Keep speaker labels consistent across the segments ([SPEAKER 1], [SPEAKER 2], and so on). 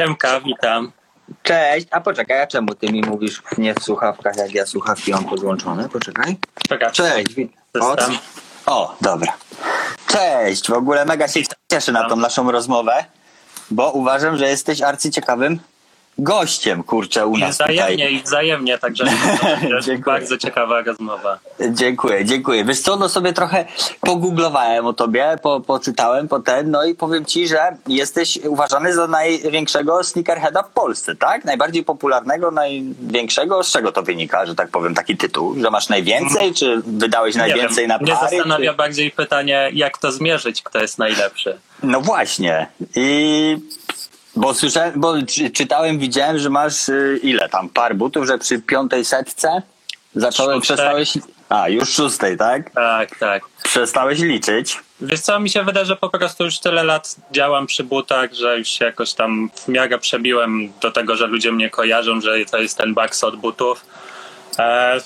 [SPEAKER 1] Siemka, witam.
[SPEAKER 2] Cześć, a poczekaj, a czemu ty mi mówisz nie w słuchawkach, jak ja słuchawki mam podłączone? Poczekaj.
[SPEAKER 1] Czekaj,
[SPEAKER 2] Cześć, wit- o,
[SPEAKER 1] System.
[SPEAKER 2] o, dobra. Cześć, w ogóle mega się cieszę na tą naszą rozmowę, bo uważam, że jesteś arcyciekawym gościem, kurczę, u
[SPEAKER 1] I
[SPEAKER 2] nas
[SPEAKER 1] wzajemnie,
[SPEAKER 2] tutaj.
[SPEAKER 1] i wzajemnie, także bardzo ciekawa rozmowa.
[SPEAKER 2] Dziękuję, dziękuję. Wiesz co, no sobie trochę pogooglowałem o tobie, po, poczytałem po ten, no i powiem ci, że jesteś uważany za największego sneakerheada w Polsce, tak? Najbardziej popularnego, największego. Z czego to wynika, że tak powiem, taki tytuł? Że masz najwięcej, czy wydałeś najwięcej na
[SPEAKER 1] wiem, mnie
[SPEAKER 2] pary?
[SPEAKER 1] zastanawia
[SPEAKER 2] Czy...
[SPEAKER 1] bardziej pytanie, jak to zmierzyć, kto jest najlepszy.
[SPEAKER 2] No właśnie. I... Bo słyszałem, bo czy- czytałem, widziałem, że masz y, ile tam par butów, że przy piątej setce zacząłem, przestałeś... A, już szóstej, tak?
[SPEAKER 1] Tak, tak.
[SPEAKER 2] Przestałeś liczyć.
[SPEAKER 1] Wiesz co, mi się wydaje, że po prostu już tyle lat działam przy butach, że już się jakoś tam w miarę przebiłem do tego, że ludzie mnie kojarzą, że to jest ten box od butów. E,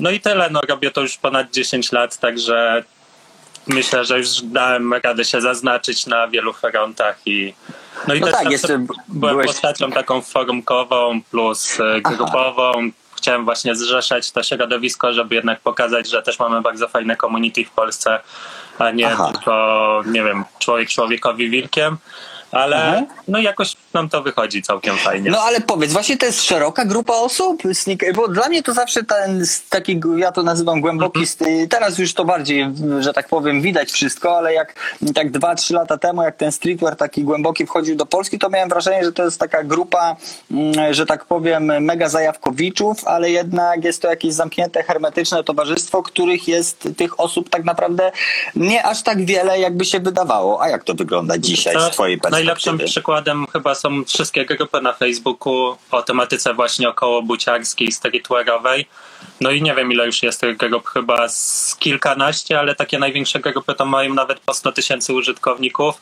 [SPEAKER 1] no i tyle, no robię to już ponad 10 lat, także myślę, że już dałem radę się zaznaczyć na wielu frontach i no i
[SPEAKER 2] No
[SPEAKER 1] też
[SPEAKER 2] tak, jeszcze
[SPEAKER 1] byłem
[SPEAKER 2] byłeś-
[SPEAKER 1] postacią taką forumkową plus e, grupową. Chciałem właśnie zrzeszać to środowisko, żeby jednak pokazać, że też mamy bardzo fajne community w Polsce, a nie
[SPEAKER 2] Aha.
[SPEAKER 1] tylko, nie wiem, człowiek człowiekowi wilkiem, ale
[SPEAKER 2] Aha.
[SPEAKER 1] no jakoś nam to wychodzi całkiem fajnie.
[SPEAKER 2] No ale powiedz, właśnie to jest szeroka grupa osób, bo dla mnie to zawsze ten taki, ja to nazywam głęboki,
[SPEAKER 1] Mhm.
[SPEAKER 2] teraz już to bardziej, że tak powiem, widać wszystko, ale jak tak dwa, trzy lata temu, jak ten streetwear taki głęboki wchodził do Polski, to miałem wrażenie, że to jest taka grupa, mm, że tak powiem, mega zajawkowiczów, ale jednak jest to jakieś zamknięte, hermetyczne towarzystwo, których jest tych osób tak naprawdę nie aż tak wiele, jakby się wydawało. A jak to wygląda dzisiaj z twojej perspektywy?
[SPEAKER 1] Najlepszym przykładem chyba są wszystkie grupy na Facebooku o tematyce właśnie około buciarskiej, streetwearowej. No i nie wiem ile już jest tych grup, chyba z kilkanaście, ale takie największe grupy to mają nawet po 100 tysięcy użytkowników.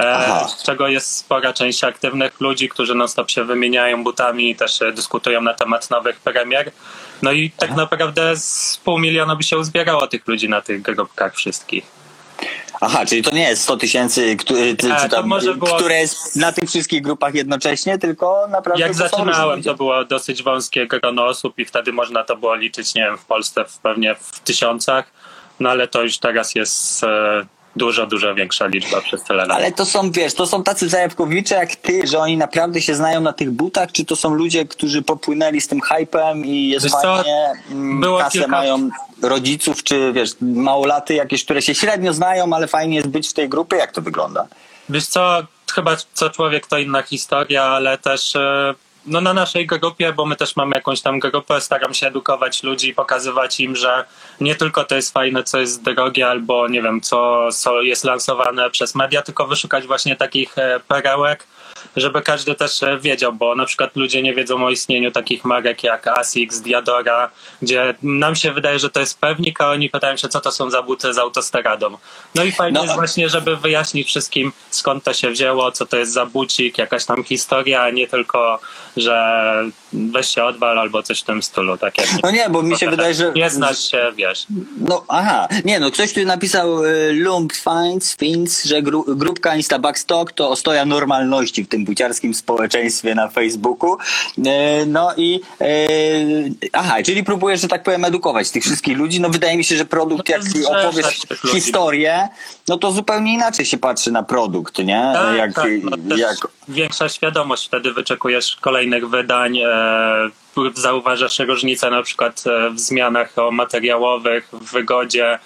[SPEAKER 1] E,
[SPEAKER 2] Aha.
[SPEAKER 1] z czego jest spora część aktywnych ludzi, którzy non stop się wymieniają butami i też e, dyskutują na temat nowych premier. No i tak naprawdę z pół miliona by się uzbierało tych ludzi na tych grupkach wszystkich.
[SPEAKER 2] Aha, czyli to nie jest 100 tysięcy, który-
[SPEAKER 1] A, to
[SPEAKER 2] tam,
[SPEAKER 1] może było-
[SPEAKER 2] które jest na tych wszystkich grupach jednocześnie, tylko naprawdę
[SPEAKER 1] Jak zaczynałem, to było dosyć wąskie grono osób i wtedy można to było liczyć, nie wiem, w Polsce w pewnie w tysiącach, no ale to już teraz jest e, dużo, dużo większa liczba przez tyle lat.
[SPEAKER 2] Ale to są, wiesz, to są tacy zajawkowicze jak ty, że oni naprawdę się znają na tych butach, czy to są ludzie, którzy popłynęli z tym hypem i jest
[SPEAKER 1] Wiesz
[SPEAKER 2] fajnie, mm,
[SPEAKER 1] było
[SPEAKER 2] kasę
[SPEAKER 1] kilka-
[SPEAKER 2] mają rodziców, czy wiesz, małolaty jakieś, które się średnio znają, ale fajnie jest być w tej grupie, jak to wygląda?
[SPEAKER 1] Wiesz co, chyba co człowiek to inna historia, ale też e, no na naszej grupie, bo my też mamy jakąś tam grupę, staram się edukować ludzi, pokazywać im, że nie tylko to jest fajne, co jest drogie, albo nie wiem, co, co jest lansowane przez media, tylko wyszukać właśnie takich e, perełek, żeby każdy też e, wiedział, bo na przykład ludzie nie wiedzą o istnieniu takich marek jak Asics, Diadora, gdzie nam się wydaje, że to jest pewnik, a oni pytają się, co to są za buty z autostradą. No i fajnie
[SPEAKER 2] No.
[SPEAKER 1] jest właśnie, żeby wyjaśnić wszystkim, skąd to się wzięło, co to jest za bucik, jakaś tam historia, a nie tylko, że weź się odwal albo coś w tym stylu. Tak jak
[SPEAKER 2] No nie, bo mi się wydaje, że...
[SPEAKER 1] Nie znasz się, wiesz.
[SPEAKER 2] No, aha. Nie, no ktoś tu napisał y, Lump Finds, Fins, że gru, grupka Instabackstock to ostoja normalności w tym buciarskim społeczeństwie na Facebooku. Y, no i y, aha, czyli próbujesz, że tak powiem, edukować tych wszystkich ludzi. No wydaje mi się, że produkt,
[SPEAKER 1] No
[SPEAKER 2] jak opowiesz historię, no to zupełnie inaczej się patrzy na produkt, nie?
[SPEAKER 1] Tak,
[SPEAKER 2] jak,
[SPEAKER 1] tak, no
[SPEAKER 2] jak,
[SPEAKER 1] Większa świadomość, wtedy wyczekujesz kolejnych wydań, e, zauważasz różnice na przykład e, w zmianach materiałowych, w wygodzie.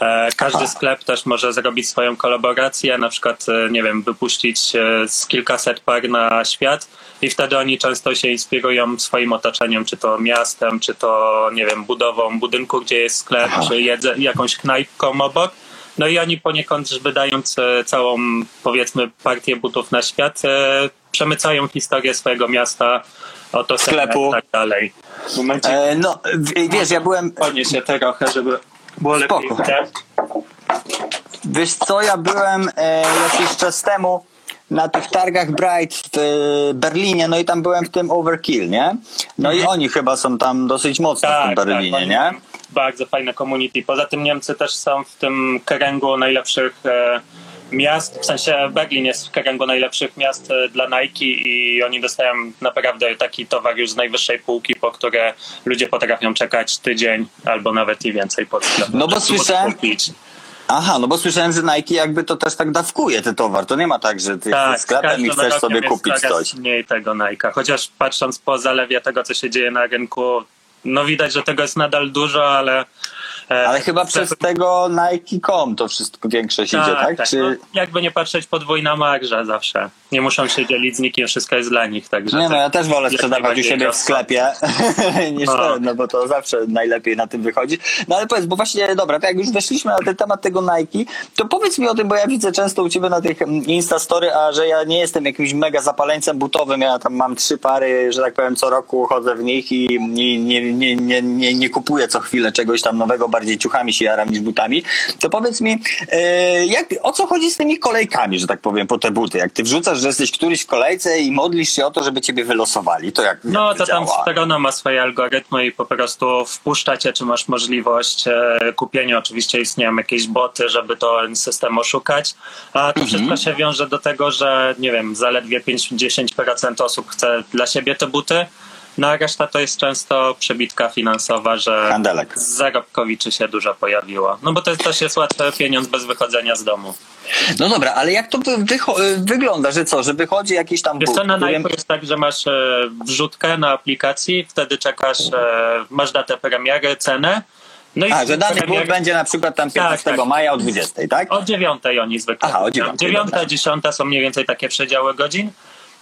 [SPEAKER 1] E, każdy
[SPEAKER 2] Aha.
[SPEAKER 1] sklep też może zrobić swoją kolaborację, na przykład, e, nie wiem, wypuścić e, z kilkaset par na świat i wtedy oni często się inspirują swoim otoczeniem, czy to miastem, czy to, nie wiem, budową budynku, gdzie jest sklep,
[SPEAKER 2] Aha.
[SPEAKER 1] czy jedze, jakąś knajpką obok. No i oni poniekąd wydając całą, powiedzmy, partię butów na świat, przemycają historię swojego miasta, otoczenia
[SPEAKER 2] Sklepu.
[SPEAKER 1] i tak dalej. W momencie,
[SPEAKER 2] e, no w- wiesz, ja byłem...
[SPEAKER 1] podnieś się trochę, żeby było lepiej.
[SPEAKER 2] Spoko.
[SPEAKER 1] widać.
[SPEAKER 2] Wiesz co, ja byłem e, jakiś czas temu na tych targach Bright w e, Berlinie, no i tam byłem w tym Overkill, nie? No i oni chyba są tam dosyć mocno w tym Berlinie,
[SPEAKER 1] oni
[SPEAKER 2] nie?
[SPEAKER 1] Bardzo fajne community. Poza tym Niemcy też są w tym kręgu najlepszych e, miast, w sensie Berlin jest w kręgu najlepszych miast e, dla Nike i oni dostają naprawdę taki towar już z najwyższej półki, po które ludzie potrafią czekać tydzień albo nawet i więcej pod sklepem.
[SPEAKER 2] No bo słyszałem-. Aha, no bo słyszałem, że Nike jakby to też tak dawkuje ten towar. To nie ma tak, że ty
[SPEAKER 1] Tak,
[SPEAKER 2] sklepem i chcesz sobie kupić coś.
[SPEAKER 1] mniej tego Nike'a. Chociaż patrząc po zalewie tego, co się dzieje na rynku, no widać, że tego jest nadal dużo, ale... e,
[SPEAKER 2] Ale chyba przez tego Nike.com to wszystko większość idzie, tak? Czy...
[SPEAKER 1] No, jakby nie patrzeć, podwójna marża zawsze. Nie muszą się dzielić z nikim, wszystko jest dla nich. Także
[SPEAKER 2] Nie no,
[SPEAKER 1] tak.
[SPEAKER 2] ja też wolę sprzedawać u siebie w sklepie niż
[SPEAKER 1] No.
[SPEAKER 2] no bo to zawsze najlepiej na tym wychodzi. No ale powiedz, bo właśnie, dobra, to jak już weszliśmy na ten temat tego Nike, to powiedz mi o tym, bo ja widzę często u ciebie na tych mm, Instastory, a że ja nie jestem jakimś mega zapaleńcem butowym, ja tam mam trzy pary, że tak powiem, co roku chodzę w nich i nie, nie, nie, nie, nie, nie kupuję co chwilę czegoś tam nowego, bardziej ciuchami się jaram niż butami, to powiedz mi, e, jak, o co chodzi z tymi kolejkami, że tak powiem, po te buty? Jak ty wrzucasz, że jesteś któryś w kolejce i modlisz się o to, żeby ciebie wylosowali, to jak
[SPEAKER 1] No
[SPEAKER 2] jak
[SPEAKER 1] to tam strona ma swoje algorytmy i po prostu wpuszcza cię, czy masz możliwość e, kupienia. Oczywiście istnieją jakieś boty, żeby ten system oszukać, a to wszystko się wiąże do tego, że nie wiem, zaledwie 5-10% osób chce dla siebie te buty, no a reszta to jest często przebitka finansowa, że
[SPEAKER 2] Handelek.
[SPEAKER 1] z zarobkowiczy się dużo pojawiło. No bo to też jest łatwy pieniądz bez wychodzenia z domu.
[SPEAKER 2] No dobra, ale jak to wycho- wygląda, że co, że wychodzi jakiś tam
[SPEAKER 1] Wiesz co, na
[SPEAKER 2] którym-
[SPEAKER 1] jest tak, że masz e, wrzutkę na aplikacji, wtedy czekasz, e, masz datę premiery, cenę. No i
[SPEAKER 2] A, że dany but będzie na przykład tam 15
[SPEAKER 1] Tak, tak.
[SPEAKER 2] maja o 20, tak?
[SPEAKER 1] O dziewiątej oni zwykle.
[SPEAKER 2] Aha, o
[SPEAKER 1] kupują.
[SPEAKER 2] dziewiątej,
[SPEAKER 1] Dziewiąta,
[SPEAKER 2] dobra.
[SPEAKER 1] dziesiąta są mniej więcej takie przedziały godzin.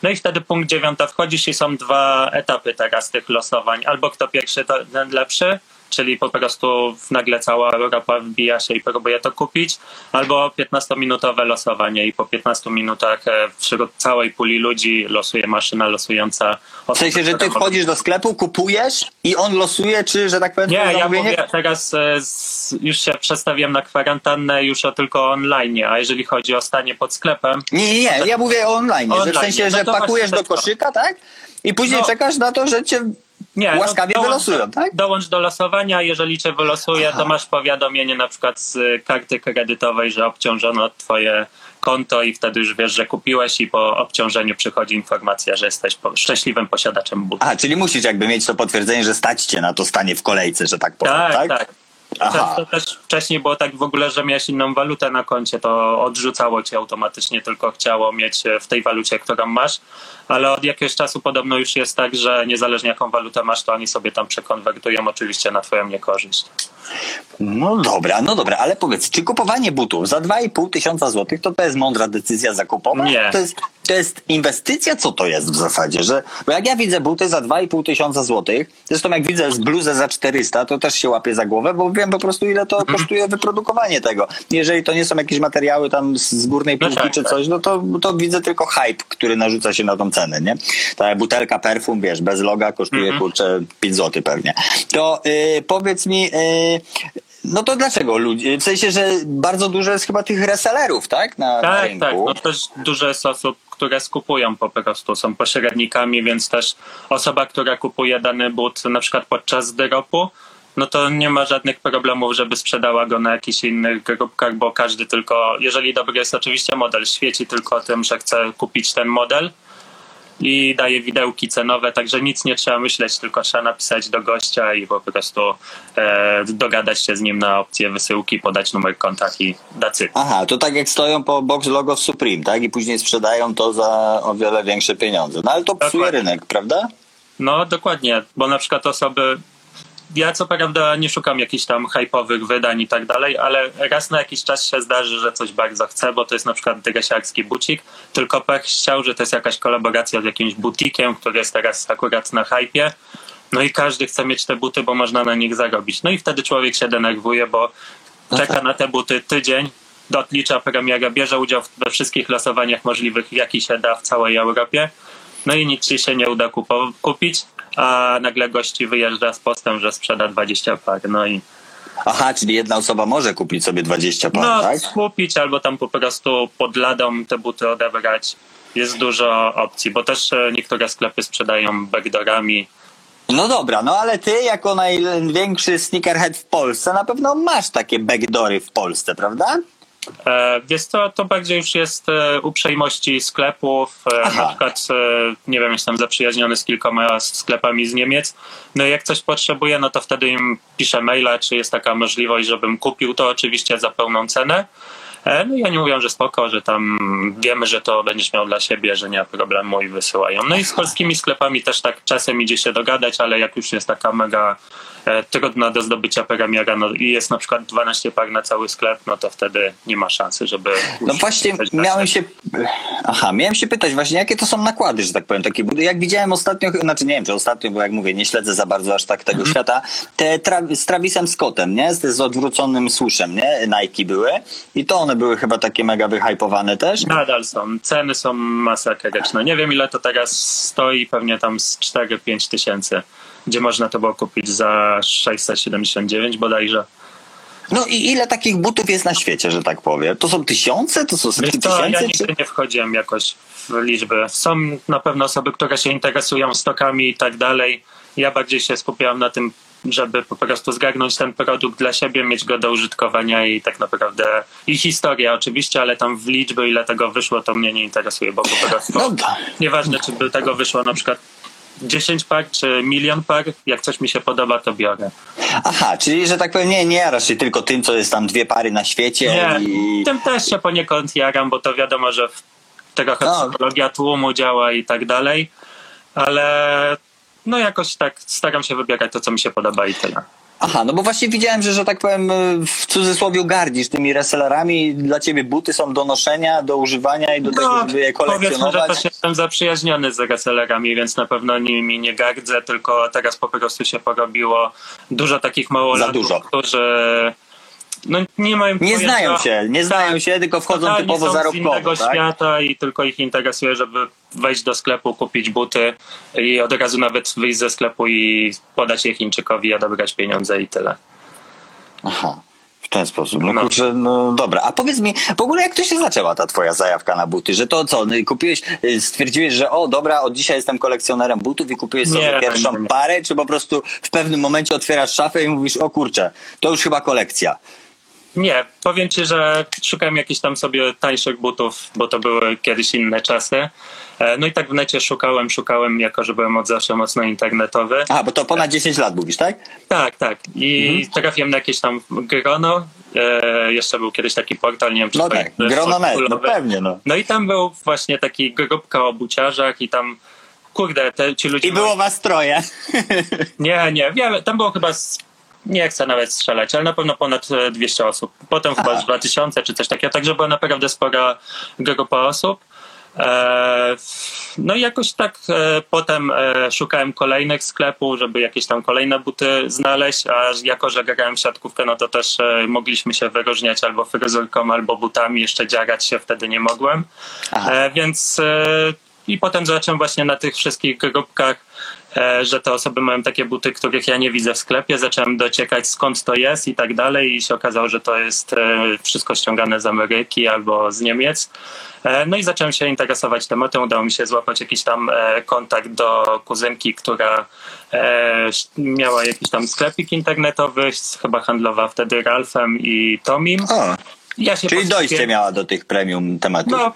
[SPEAKER 1] No i wtedy punkt dziewiąta wchodzisz i są dwa etapy teraz tych losowań. Albo kto pierwszy, to ten lepszy, czyli po prostu nagle cała Europa wbija się i próbuje to kupić, albo 15-minutowe losowanie i po 15 minutach e, wśród całej puli ludzi losuje maszyna losująca.
[SPEAKER 2] W sensie, że ty wchodzisz do sklepu, kupujesz i on losuje, czy, że tak powiem,
[SPEAKER 1] Nie, ja mówię teraz e, już się przestawiłem na kwarantannę już o tylko online, a jeżeli chodzi o stanie pod sklepem,
[SPEAKER 2] Nie, nie, nie, ja mówię o online, że w
[SPEAKER 1] Online.
[SPEAKER 2] sensie,
[SPEAKER 1] No
[SPEAKER 2] że
[SPEAKER 1] to
[SPEAKER 2] pakujesz do koszyka, tak? I później
[SPEAKER 1] No.
[SPEAKER 2] czekasz na to, że cię
[SPEAKER 1] Nie, no,
[SPEAKER 2] łaskawie
[SPEAKER 1] dołącz-
[SPEAKER 2] wylosują, tak?
[SPEAKER 1] Dołącz do losowania, jeżeli cię wylosuje,
[SPEAKER 2] Aha.
[SPEAKER 1] to masz powiadomienie na przykład z karty kredytowej, że obciążono twoje konto i wtedy już wiesz, że kupiłeś i po obciążeniu przychodzi informacja, że jesteś po- szczęśliwym posiadaczem buta.
[SPEAKER 2] A, czyli musisz jakby mieć to potwierdzenie, że stać cię na to stanie w kolejce, że tak powiem,
[SPEAKER 1] Tak,
[SPEAKER 2] tak?
[SPEAKER 1] tak.
[SPEAKER 2] Aha.
[SPEAKER 1] To, to też wcześniej było tak w ogóle, że miałeś inną walutę na koncie, to odrzucało cię automatycznie, tylko chciało mieć w tej walucie, którą masz, ale od jakiegoś czasu podobno już jest tak, że niezależnie jaką walutę masz, to oni sobie tam przekonwertują oczywiście na twoją niekorzyść.
[SPEAKER 2] No dobra, no dobra, ale powiedz, czy kupowanie butów za 2,5 tysiąca złotych to to jest mądra decyzja zakupowa?
[SPEAKER 1] Nie.
[SPEAKER 2] To jest, to jest inwestycja? Co to jest w zasadzie? Że, bo jak ja widzę buty za 2,5 tysiąca złotych, zresztą jak widzę z bluzę za 400, to też się łapię za głowę, bo wiem po prostu ile to
[SPEAKER 1] Mhm.
[SPEAKER 2] kosztuje wyprodukowanie tego. Jeżeli to nie są jakieś materiały tam z- górnej
[SPEAKER 1] No
[SPEAKER 2] półki
[SPEAKER 1] tak,
[SPEAKER 2] czy
[SPEAKER 1] tak.
[SPEAKER 2] coś, no to, to widzę tylko hype, który narzuca się na tą cenę, nie? Ta butelka perfum, wiesz, bez loga kosztuje
[SPEAKER 1] Mhm.
[SPEAKER 2] kurczę 5 zł pewnie. To y, powiedz mi, y, no to dlaczego ludzie? W sensie, że bardzo dużo jest chyba tych resellerów, tak? Na, na
[SPEAKER 1] Tak,
[SPEAKER 2] rynku.
[SPEAKER 1] tak. No też dużo jest osób, które skupują po prostu, są pośrednikami, więc też osoba, która kupuje dany but na przykład podczas dropu, no to nie ma żadnych problemów, żeby sprzedała go na jakichś innych grupkach, bo każdy tylko, jeżeli dobry jest oczywiście model, świeci tylko tym, że chce kupić ten model i daje widełki cenowe, także nic nie trzeba myśleć, tylko trzeba napisać do gościa i po prostu e, dogadać się z nim na opcję wysyłki, podać numer konta i dacy.
[SPEAKER 2] Aha, to tak jak stoją po box logo w Supreme, tak? I później sprzedają to za o wiele większe pieniądze. No ale to psuje
[SPEAKER 1] Dokładnie.
[SPEAKER 2] rynek, prawda?
[SPEAKER 1] No dokładnie, bo na przykład osoby. Ja co prawda nie szukam jakichś tam hype'owych wydań i tak dalej, ale raz na jakiś czas się zdarzy, że coś bardzo chcę, bo to jest na przykład dresiarski bucik, tylko pech chciał, że to jest jakaś kolaboracja z jakimś butikiem, który jest teraz akurat na hypie. No i każdy chce mieć te buty, bo można na nich zarobić. No i wtedy człowiek się denerwuje, bo
[SPEAKER 2] No
[SPEAKER 1] czeka
[SPEAKER 2] tak.
[SPEAKER 1] na te buty tydzień, odlicza premierę, bierze udział we wszystkich losowaniach możliwych, jaki się da w całej Europie. No i nic ci się nie uda kupo- kupić, a nagle gości wyjeżdża z postem, że sprzeda 20 par. No i
[SPEAKER 2] Aha, czyli jedna osoba może kupić sobie 20 par,
[SPEAKER 1] no,
[SPEAKER 2] tak?
[SPEAKER 1] kupić albo tam po prostu pod ladą te buty odebrać. Jest dużo opcji, bo też e, niektóre sklepy sprzedają backdoorami.
[SPEAKER 2] No dobra, no ale ty jako największy sneakerhead w Polsce na pewno masz takie backdoory w Polsce, prawda?
[SPEAKER 1] E, Wiesz co, to bardziej już jest e, uprzejmości sklepów. E,
[SPEAKER 2] Aha.
[SPEAKER 1] Na przykład, nie wiem, jestem zaprzyjaźniony z kilkoma sklepami z Niemiec. No i jak coś potrzebuję, no to wtedy im piszę maila, czy jest taka możliwość, żebym kupił to oczywiście za pełną cenę. No i oni mówią, że spoko, że tam wiemy, że to będziesz miał dla siebie, że nie ma problemu i wysyłają. No i z polskimi sklepami też tak czasem idzie się dogadać, ale jak już jest taka mega e, trudna do zdobycia premiera no i jest na przykład 12 par na cały sklep, no to wtedy nie ma szansy, żeby...
[SPEAKER 2] No właśnie miałem się. Aha, miałem się pytać właśnie, jakie to są nakłady, że tak powiem, takie budy. Jak widziałem ostatnio, znaczy nie wiem, czy ostatnio, bo jak mówię, nie śledzę za bardzo aż tak tego świata. Te tra- z Travisem Scottem, nie? Z, z odwróconym słuszem, nie? Nike były. I to one były chyba takie mega wyhypowane też.
[SPEAKER 1] Nadal są. Ceny są masakryczne. Nie wiem ile to teraz stoi, pewnie tam z 4-5 tysięcy, gdzie można to było kupić za 679 bodajże.
[SPEAKER 2] No i ile takich butów jest na świecie, że tak powiem? To są tysiące? To są setki
[SPEAKER 1] ja
[SPEAKER 2] tysięcy?
[SPEAKER 1] nigdy
[SPEAKER 2] Czy...
[SPEAKER 1] nie wchodziłem jakoś w liczby. Są na pewno osoby, które się interesują stokami i tak dalej. Ja bardziej się skupiałam na tym, żeby po prostu zgarnąć ten produkt dla siebie, mieć go do użytkowania i tak naprawdę i historia oczywiście, ale tam w liczby ile tego wyszło, to mnie nie interesuje, bo po prostu
[SPEAKER 2] No
[SPEAKER 1] nieważne, czy by tego wyszło na przykład 10 par, czy milion par, jak coś mi się podoba, to biorę.
[SPEAKER 2] Aha, czyli że tak powiem, nie, nie jarasz się tylko tym, co jest tam dwie pary na świecie
[SPEAKER 1] Nie,
[SPEAKER 2] i...
[SPEAKER 1] tym też się poniekąd jaram, bo to wiadomo, że trochę
[SPEAKER 2] No.
[SPEAKER 1] psychologia tłumu działa i tak dalej, ale no jakoś tak staram się wybierać to, co mi się podoba i tyle.
[SPEAKER 2] Aha, no bo właśnie widziałem, że, że tak powiem, w cudzysłowie gardzisz tymi resellerami. Dla ciebie buty są do noszenia, do używania i do tego, żeby je
[SPEAKER 1] No, powiedzmy, że
[SPEAKER 2] kolekcjonować.
[SPEAKER 1] też jestem zaprzyjaźniony z resellerami, więc na pewno nimi nie gardzę, tylko teraz po prostu się porobiło dużo takich małolatów,
[SPEAKER 2] dużo.
[SPEAKER 1] którzy no, nie mają
[SPEAKER 2] Nie
[SPEAKER 1] pojęcia-
[SPEAKER 2] znają się, nie znają się, tylko wchodzą
[SPEAKER 1] Totalnie
[SPEAKER 2] typowo
[SPEAKER 1] są z innego
[SPEAKER 2] tak?
[SPEAKER 1] świata i tylko ich interesuje, żeby wejść do sklepu, kupić buty i od razu nawet wyjść ze sklepu i podać je Chińczykowi, odebrać pieniądze i tyle.
[SPEAKER 2] Aha. W ten sposób. No,
[SPEAKER 1] No.
[SPEAKER 2] kurczę, no dobra. A powiedz mi, w ogóle jak to się zaczęła ta twoja zajawka na buty? Że to co, no, kupiłeś, y, stwierdziłeś, że o dobra, od dzisiaj jestem kolekcjonerem butów i kupiłeś sobie
[SPEAKER 1] Nie,
[SPEAKER 2] pierwszą
[SPEAKER 1] nie, nie.
[SPEAKER 2] parę, czy po prostu w pewnym momencie otwierasz szafę i mówisz, o kurczę, to już chyba kolekcja.
[SPEAKER 1] Nie, powiem ci, że szukałem jakichś tam sobie tańszych butów, bo to były kiedyś inne czasy. E, No i tak w necie szukałem, szukałem, jako że byłem od zawsze mocno internetowy.
[SPEAKER 2] A, bo to ponad 10 lat mówisz, tak?
[SPEAKER 1] Tak, tak. I
[SPEAKER 2] Mhm.
[SPEAKER 1] trafiłem na jakieś tam grono. E, jeszcze był kiedyś taki portal, nie wiem czy
[SPEAKER 2] No tak, Grononet, no pewnie, no.
[SPEAKER 1] No i tam był właśnie taki grupka o buciarzach i tam, kurde, te, ci ludzie...
[SPEAKER 2] I było was troje.
[SPEAKER 1] Nie, nie, wiele, tam było chyba, z, nie chcę nawet strzelać, ale na pewno ponad e, 200 osób. Potem chyba z 2000 czy coś takiego, także była naprawdę spora grupa osób. E, no i jakoś tak e, potem e, szukałem kolejnych sklepów, żeby jakieś tam kolejne buty znaleźć, a jako, że grałem w siatkówkę, no to też e, mogliśmy się wyróżniać albo fryzurką, albo butami, jeszcze dziarać się wtedy nie mogłem.
[SPEAKER 2] Aha.
[SPEAKER 1] E, więc e, i potem zacząłem właśnie na tych wszystkich grupkach, e, że te osoby mają takie buty, których ja nie widzę w sklepie. Zacząłem dociekać skąd to jest i tak dalej i się okazało, że to jest e, wszystko ściągane z Ameryki albo z Niemiec. E, No i zacząłem się interesować tematem. Udało mi się złapać jakiś tam e, kontakt do kuzynki, która e, miała jakiś tam sklepik internetowy, chyba handlowa wtedy Ralphem i Tomim.
[SPEAKER 2] O,
[SPEAKER 1] Ja się
[SPEAKER 2] czyli dojście miała do tych premium tematów.
[SPEAKER 1] no,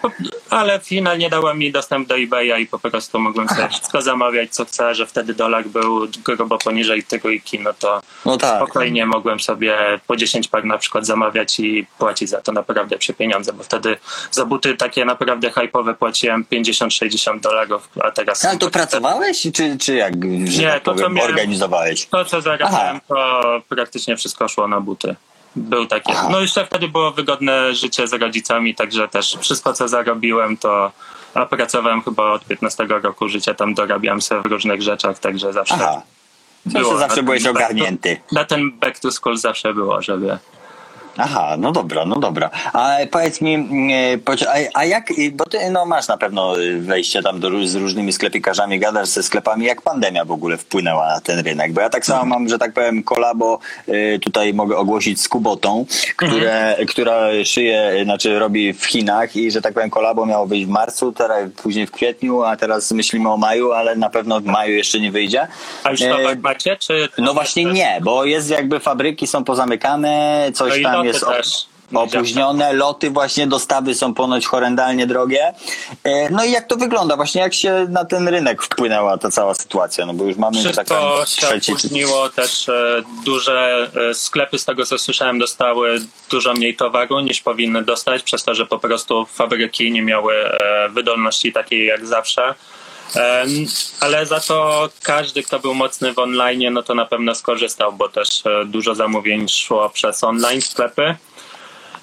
[SPEAKER 1] ale finalnie dała mi dostęp do eBaya i po prostu mogłem sobie wszystko zamawiać, co chcę, że wtedy dolar był grubo poniżej trójki, no to
[SPEAKER 2] No tak.
[SPEAKER 1] spokojnie mogłem sobie po 10 par na przykład zamawiać i płacić za to naprawdę przy pieniądze, bo wtedy za buty takie naprawdę hype'owe płaciłem 50-60 dolarów, a teraz...
[SPEAKER 2] Ale to pracowałeś, czy, czy jak,
[SPEAKER 1] Nie,
[SPEAKER 2] tak
[SPEAKER 1] to, co
[SPEAKER 2] powiem,
[SPEAKER 1] miałem-
[SPEAKER 2] organizowałeś?
[SPEAKER 1] To, co zarabiałem, to praktycznie wszystko szło na buty. Był takie.
[SPEAKER 2] Aha.
[SPEAKER 1] No jeszcze wtedy było wygodne życie z rodzicami, także też wszystko, co zarobiłem, to a pracowałem chyba od 15 roku życia, tam dorabiałem sobie w różnych rzeczach, także zawsze
[SPEAKER 2] Aha.
[SPEAKER 1] Było.
[SPEAKER 2] zawsze byłeś ogarnięty.
[SPEAKER 1] Na ten back to school zawsze było, żeby...
[SPEAKER 2] Aha, no dobra, no dobra. A powiedz mi, e, pocie- a, jak, bo ty no, masz na pewno wejście tam do, z różnymi sklepikarzami, gadasz ze sklepami, jak pandemia w ogóle wpłynęła na ten rynek? Bo ja tak samo mam, że tak powiem, kolabo e, tutaj mogę ogłosić z Kubotą, które, która szyje, e, znaczy robi w Chinach i że tak powiem kolabo miało wyjść w marcu, teraz później w kwietniu, a teraz myślimy o maju, ale na pewno w maju jeszcze nie wyjdzie.
[SPEAKER 1] A już
[SPEAKER 2] E,
[SPEAKER 1] macie, czy...
[SPEAKER 2] No właśnie nie, bo jest jakby fabryki są pozamykane,
[SPEAKER 1] No
[SPEAKER 2] coś
[SPEAKER 1] i
[SPEAKER 2] tam
[SPEAKER 1] loty
[SPEAKER 2] jest... opóźnione, loty właśnie, dostawy są ponoć horrendalnie drogie. E, No i jak to wygląda? Właśnie jak się na ten rynek wpłynęła ta cała sytuacja? No bo już mamy
[SPEAKER 1] Wszystko
[SPEAKER 2] taką
[SPEAKER 1] się
[SPEAKER 2] trzeci...
[SPEAKER 1] opóźniło, też e, duże e, sklepy, z tego co słyszałem, dostały dużo mniej towaru niż powinny dostać, przez to, że po prostu fabryki nie miały wydolności takiej jak zawsze. Ale za to każdy, kto był mocny w online, no to na pewno skorzystał, bo też e, dużo zamówień szło przez online sklepy.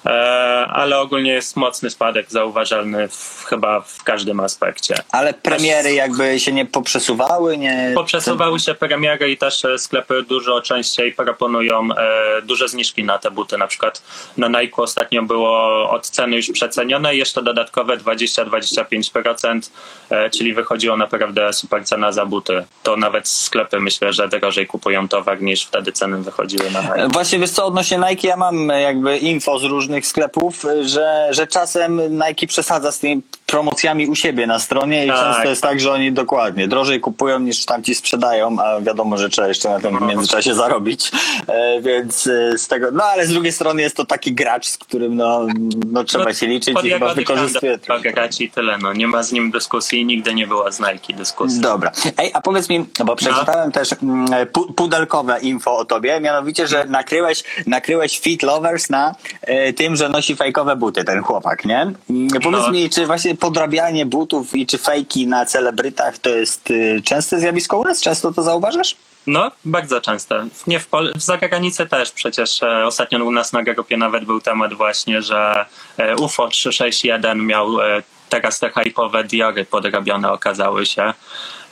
[SPEAKER 1] E, Ale ogólnie jest mocny spadek zauważalny w, chyba w każdym aspekcie.
[SPEAKER 2] Ale premiery jakby się nie poprzesuwały, nie...
[SPEAKER 1] Poprzesuwały się premiery i też e, sklepy dużo częściej proponują e, duże zniżki na te buty. Na przykład na Nike ostatnio było od ceny już przecenione i jeszcze dodatkowe 20-25%, e, czyli wychodziło naprawdę super cena za buty. To nawet sklepy myślę, że drożej kupują towar niż wtedy ceny wychodziły na Nike.
[SPEAKER 2] Właśnie wiesz co, odnośnie Nike, ja mam jakby info z różnych sklepów, że, że czasem Nike przesadza z tymi promocjami u siebie na stronie i
[SPEAKER 1] Tak.
[SPEAKER 2] często jest tak, że oni dokładnie drożej kupują niż tam ci sprzedają, a wiadomo, że trzeba jeszcze na tym w międzyczasie zarobić, e, więc e, z tego, no ale z drugiej strony jest to taki gracz, z którym no, no trzeba
[SPEAKER 1] No,
[SPEAKER 2] się liczyć i chyba wykorzystuje.
[SPEAKER 1] Grać i tyle. No. Nie ma z nim dyskusji, nigdy nie była z Nike dyskusji.
[SPEAKER 2] Dobra. Ej, a powiedz mi, no bo przeczytałem też mm, pu- pudelkowe info o tobie, mianowicie, że nakryłeś, nakryłeś Fit Lovers na e, tym, że nosi fejkowe buty, ten chłopak, nie? Mm, Powiedz
[SPEAKER 1] No.
[SPEAKER 2] mi, czy właśnie podrabianie butów i czy fejki na celebrytach to jest y, częste zjawisko u nas? Często to zauważasz?
[SPEAKER 1] No, bardzo często. Nie w, Pol- w zagranicy też przecież e, ostatnio u nas na grupie nawet był temat właśnie, że e, UFO 361 miał e, teraz te hypowe diory podrabione okazały się.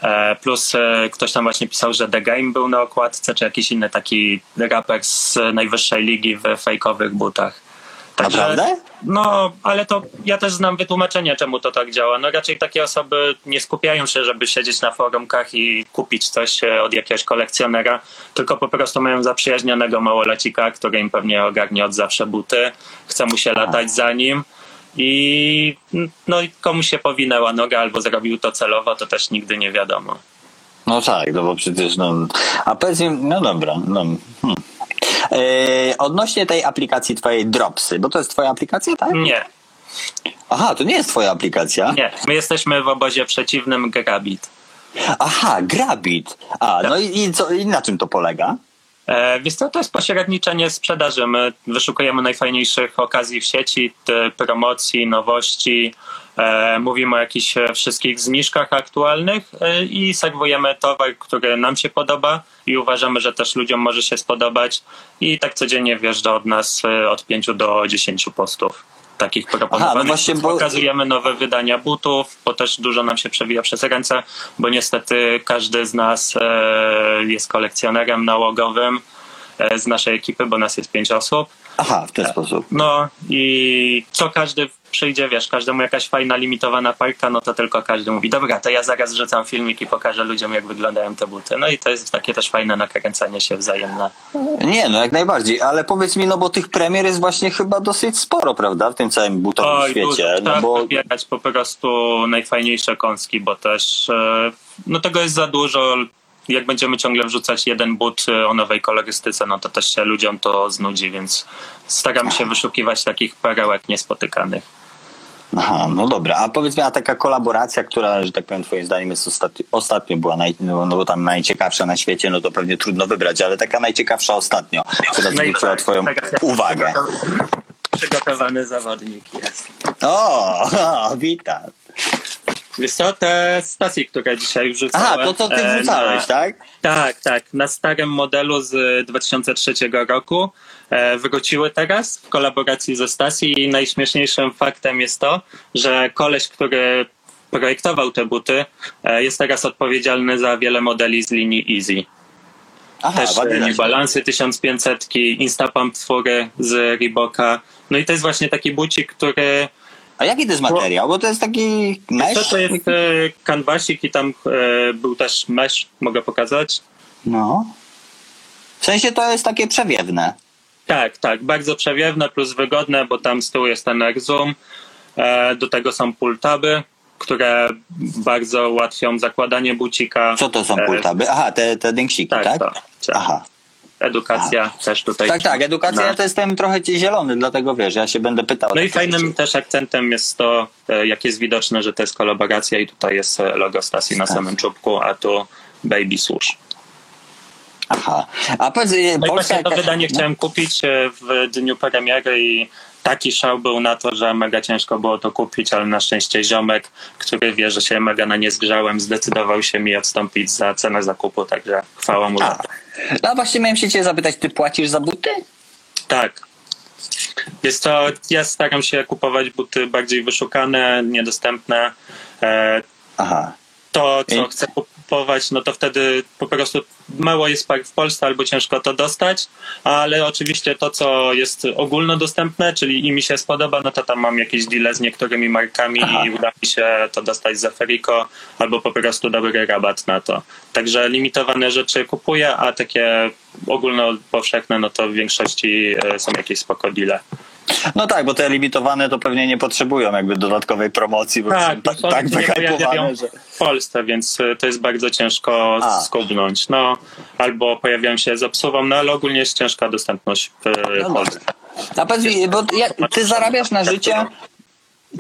[SPEAKER 1] E, plus e, ktoś tam właśnie pisał, że The Game był na okładce, czy jakiś inny taki raper z najwyższej ligi w fejkowych butach.
[SPEAKER 2] Naprawdę?
[SPEAKER 1] No, ale to ja też znam wytłumaczenie, czemu to tak działa. No raczej takie osoby nie skupiają się, żeby siedzieć na forumkach i kupić coś e, od jakiegoś kolekcjonera, tylko po prostu mają zaprzyjaźnionego małolecika, który im pewnie ogarnie od zawsze buty, chce mu się latać za nim i no i komu się powinęła noga albo zrobił to celowo, to też nigdy nie wiadomo.
[SPEAKER 2] No tak, no bo przecież no... A powiedz mi, no dobra, no... Hmm. E, odnośnie tej aplikacji twojej Dropsy, bo to jest twoja aplikacja, tak?
[SPEAKER 1] Nie,
[SPEAKER 2] Aha, to nie jest twoja aplikacja.
[SPEAKER 1] nie. My jesteśmy w obozie przeciwnym Grabit.
[SPEAKER 2] Aha, Grabit. A, no i, i, co, i na czym to polega?
[SPEAKER 1] E, Wiesz co, to jest pośredniczenie sprzedaży. My wyszukujemy najfajniejszych okazji w sieci, promocji, nowości. E, mówimy o jakichś e, wszystkich zniżkach aktualnych e, i serwujemy towar, który nam się podoba i uważamy, że też ludziom może się spodobać. I tak codziennie wjeżdża od nas od 5 do 10 postów takich proponowanych.
[SPEAKER 2] no właśnie, bo-
[SPEAKER 1] Pokazujemy nowe wydania butów, bo też dużo nam się przewija przez ręce, bo niestety każdy z nas jest kolekcjonerem nałogowym z naszej ekipy, bo nas jest pięć osób.
[SPEAKER 2] Aha, w ten sposób.
[SPEAKER 1] No i co każdy przyjdzie, wiesz, każdemu jakaś fajna, limitowana parka, no to tylko każdy mówi, dobra, to ja zaraz rzucam filmik i pokażę ludziom, jak wyglądają te buty. No i to jest takie też fajne nakręcanie się wzajemne.
[SPEAKER 2] Nie, no jak najbardziej, ale powiedz mi, no bo tych premier jest właśnie chyba dosyć sporo, prawda, w tym całym butowym
[SPEAKER 1] Oj,
[SPEAKER 2] świecie.
[SPEAKER 1] dużo.
[SPEAKER 2] No
[SPEAKER 1] Trzeba
[SPEAKER 2] bo
[SPEAKER 1] wybierać po prostu najfajniejsze kąski, bo też e, no tego jest za dużo. Jak będziemy ciągle wrzucać jeden but e, o nowej kolorystyce, no to też się ludziom to znudzi, więc staram się wyszukiwać takich perełek niespotykanych.
[SPEAKER 2] Aha, no dobra, a powiedz mi, a taka kolaboracja, która, że tak powiem, twoim zdaniem jest ostatnio, ostatnio była, naj, no, no tam najciekawsza na świecie, no to pewnie trudno wybrać, ale taka najciekawsza ostatnio, która zwróciła twoją uwagę.
[SPEAKER 1] Przygotowany zawodnik jest.
[SPEAKER 2] O, witam.
[SPEAKER 1] Wiesz co, te stacje, które dzisiaj wrzucałem...
[SPEAKER 2] Aha, to co ty
[SPEAKER 1] e,
[SPEAKER 2] wrzucałeś,
[SPEAKER 1] na-
[SPEAKER 2] tak?
[SPEAKER 1] Tak, tak. Na starym modelu z 2003 roku e, wróciły teraz w kolaboracji ze stacji i najśmieszniejszym faktem jest to, że koleś, który projektował te buty, e, jest teraz odpowiedzialny za wiele modeli z linii Easy.
[SPEAKER 2] Aha,
[SPEAKER 1] Też. New Balance 1500, Instapump 4 z Reeboka. No i to jest właśnie taki bucik, który
[SPEAKER 2] A jaki to jest materiał? Bo to jest taki
[SPEAKER 1] co
[SPEAKER 2] mesh?
[SPEAKER 1] to jest e, kanwasik i tam e, był też mesh, mogę pokazać.
[SPEAKER 2] No. W sensie to jest takie przewiewne.
[SPEAKER 1] Tak, tak, bardzo przewiewne plus wygodne, bo tam z tyłu jest ten Zoom. E, do tego są pultaby, które bardzo ułatwią zakładanie bucika.
[SPEAKER 2] Co to są
[SPEAKER 1] E,
[SPEAKER 2] pultaby? Aha, te, te dynksiki,
[SPEAKER 1] Tak,
[SPEAKER 2] tak?
[SPEAKER 1] to, tak.
[SPEAKER 2] Aha.
[SPEAKER 1] Edukacja też tutaj.
[SPEAKER 2] Tak, tak, edukacja
[SPEAKER 1] Na-
[SPEAKER 2] ja to jestem trochę ci zielony, dlatego wiesz, ja się będę pytał.
[SPEAKER 1] No i fajnym
[SPEAKER 2] rzeczy.
[SPEAKER 1] też akcentem jest to, e, jak jest widoczne, że to jest kolaboracja i tutaj jest e, logo Stasi na
[SPEAKER 2] Tak.
[SPEAKER 1] samym czubku, a tu Baby Służ.
[SPEAKER 2] Aha. A powiedz, e,
[SPEAKER 1] No
[SPEAKER 2] Polska
[SPEAKER 1] właśnie to
[SPEAKER 2] jakaś-
[SPEAKER 1] wydanie chciałem kupić e, w dniu premiery i taki szał był na to, że mega ciężko było to kupić, ale na szczęście ziomek, który wie, że się mega na nie zgrzałem, zdecydował się mi odstąpić za cenę zakupu, także chwała mu za
[SPEAKER 2] A.
[SPEAKER 1] to.
[SPEAKER 2] No właśnie miałem się cię zapytać, ty płacisz za buty?
[SPEAKER 1] Tak. Jest to, ja staram się kupować buty bardziej wyszukane, niedostępne. E,
[SPEAKER 2] Aha.
[SPEAKER 1] To, co
[SPEAKER 2] I-
[SPEAKER 1] chcę kupować, no to wtedy po prostu mało jest par w Polsce albo ciężko to dostać, ale oczywiście to, co jest ogólnodostępne, czyli i mi się spodoba, no to tam mam jakieś deale z niektórymi markami
[SPEAKER 2] Aha.
[SPEAKER 1] i uda mi się to dostać za Ferico albo po prostu dobry rabat na to. Także limitowane rzeczy kupuję, a takie ogólnopowszechne, no to w większości e, są jakieś spoko deale.
[SPEAKER 2] No tak, bo te limitowane to pewnie nie potrzebują jakby dodatkowej promocji, bo
[SPEAKER 1] Tak,
[SPEAKER 2] są
[SPEAKER 1] bo
[SPEAKER 2] tak,
[SPEAKER 1] są
[SPEAKER 2] tak
[SPEAKER 1] pojawiają
[SPEAKER 2] wyhypowane, że...
[SPEAKER 1] w Polsce, więc y, to jest bardzo ciężko
[SPEAKER 2] A.
[SPEAKER 1] skubnąć. No, albo pojawiają się z obsługą, no ale ogólnie jest ciężka dostępność w
[SPEAKER 2] No
[SPEAKER 1] Polsce.
[SPEAKER 2] A powiedz mi, bo ty zarabiasz na życie,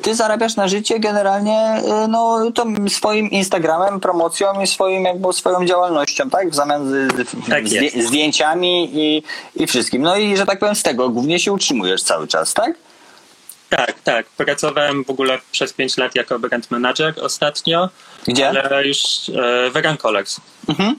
[SPEAKER 2] ty zarabiasz na życie generalnie y, no, to swoim Instagramem, promocją i swoim jakby swoją działalnością, tak? W zamian z, z,
[SPEAKER 1] Tak jest.
[SPEAKER 2] zdjęciami i, i wszystkim. No i że tak powiem z tego głównie się utrzymujesz cały czas, tak?
[SPEAKER 1] Tak, tak. Pracowałem w ogóle przez 5 lat jako brand manager ostatnio,
[SPEAKER 2] Gdzie?
[SPEAKER 1] ale już e, Vegan Colors.
[SPEAKER 2] Mhm.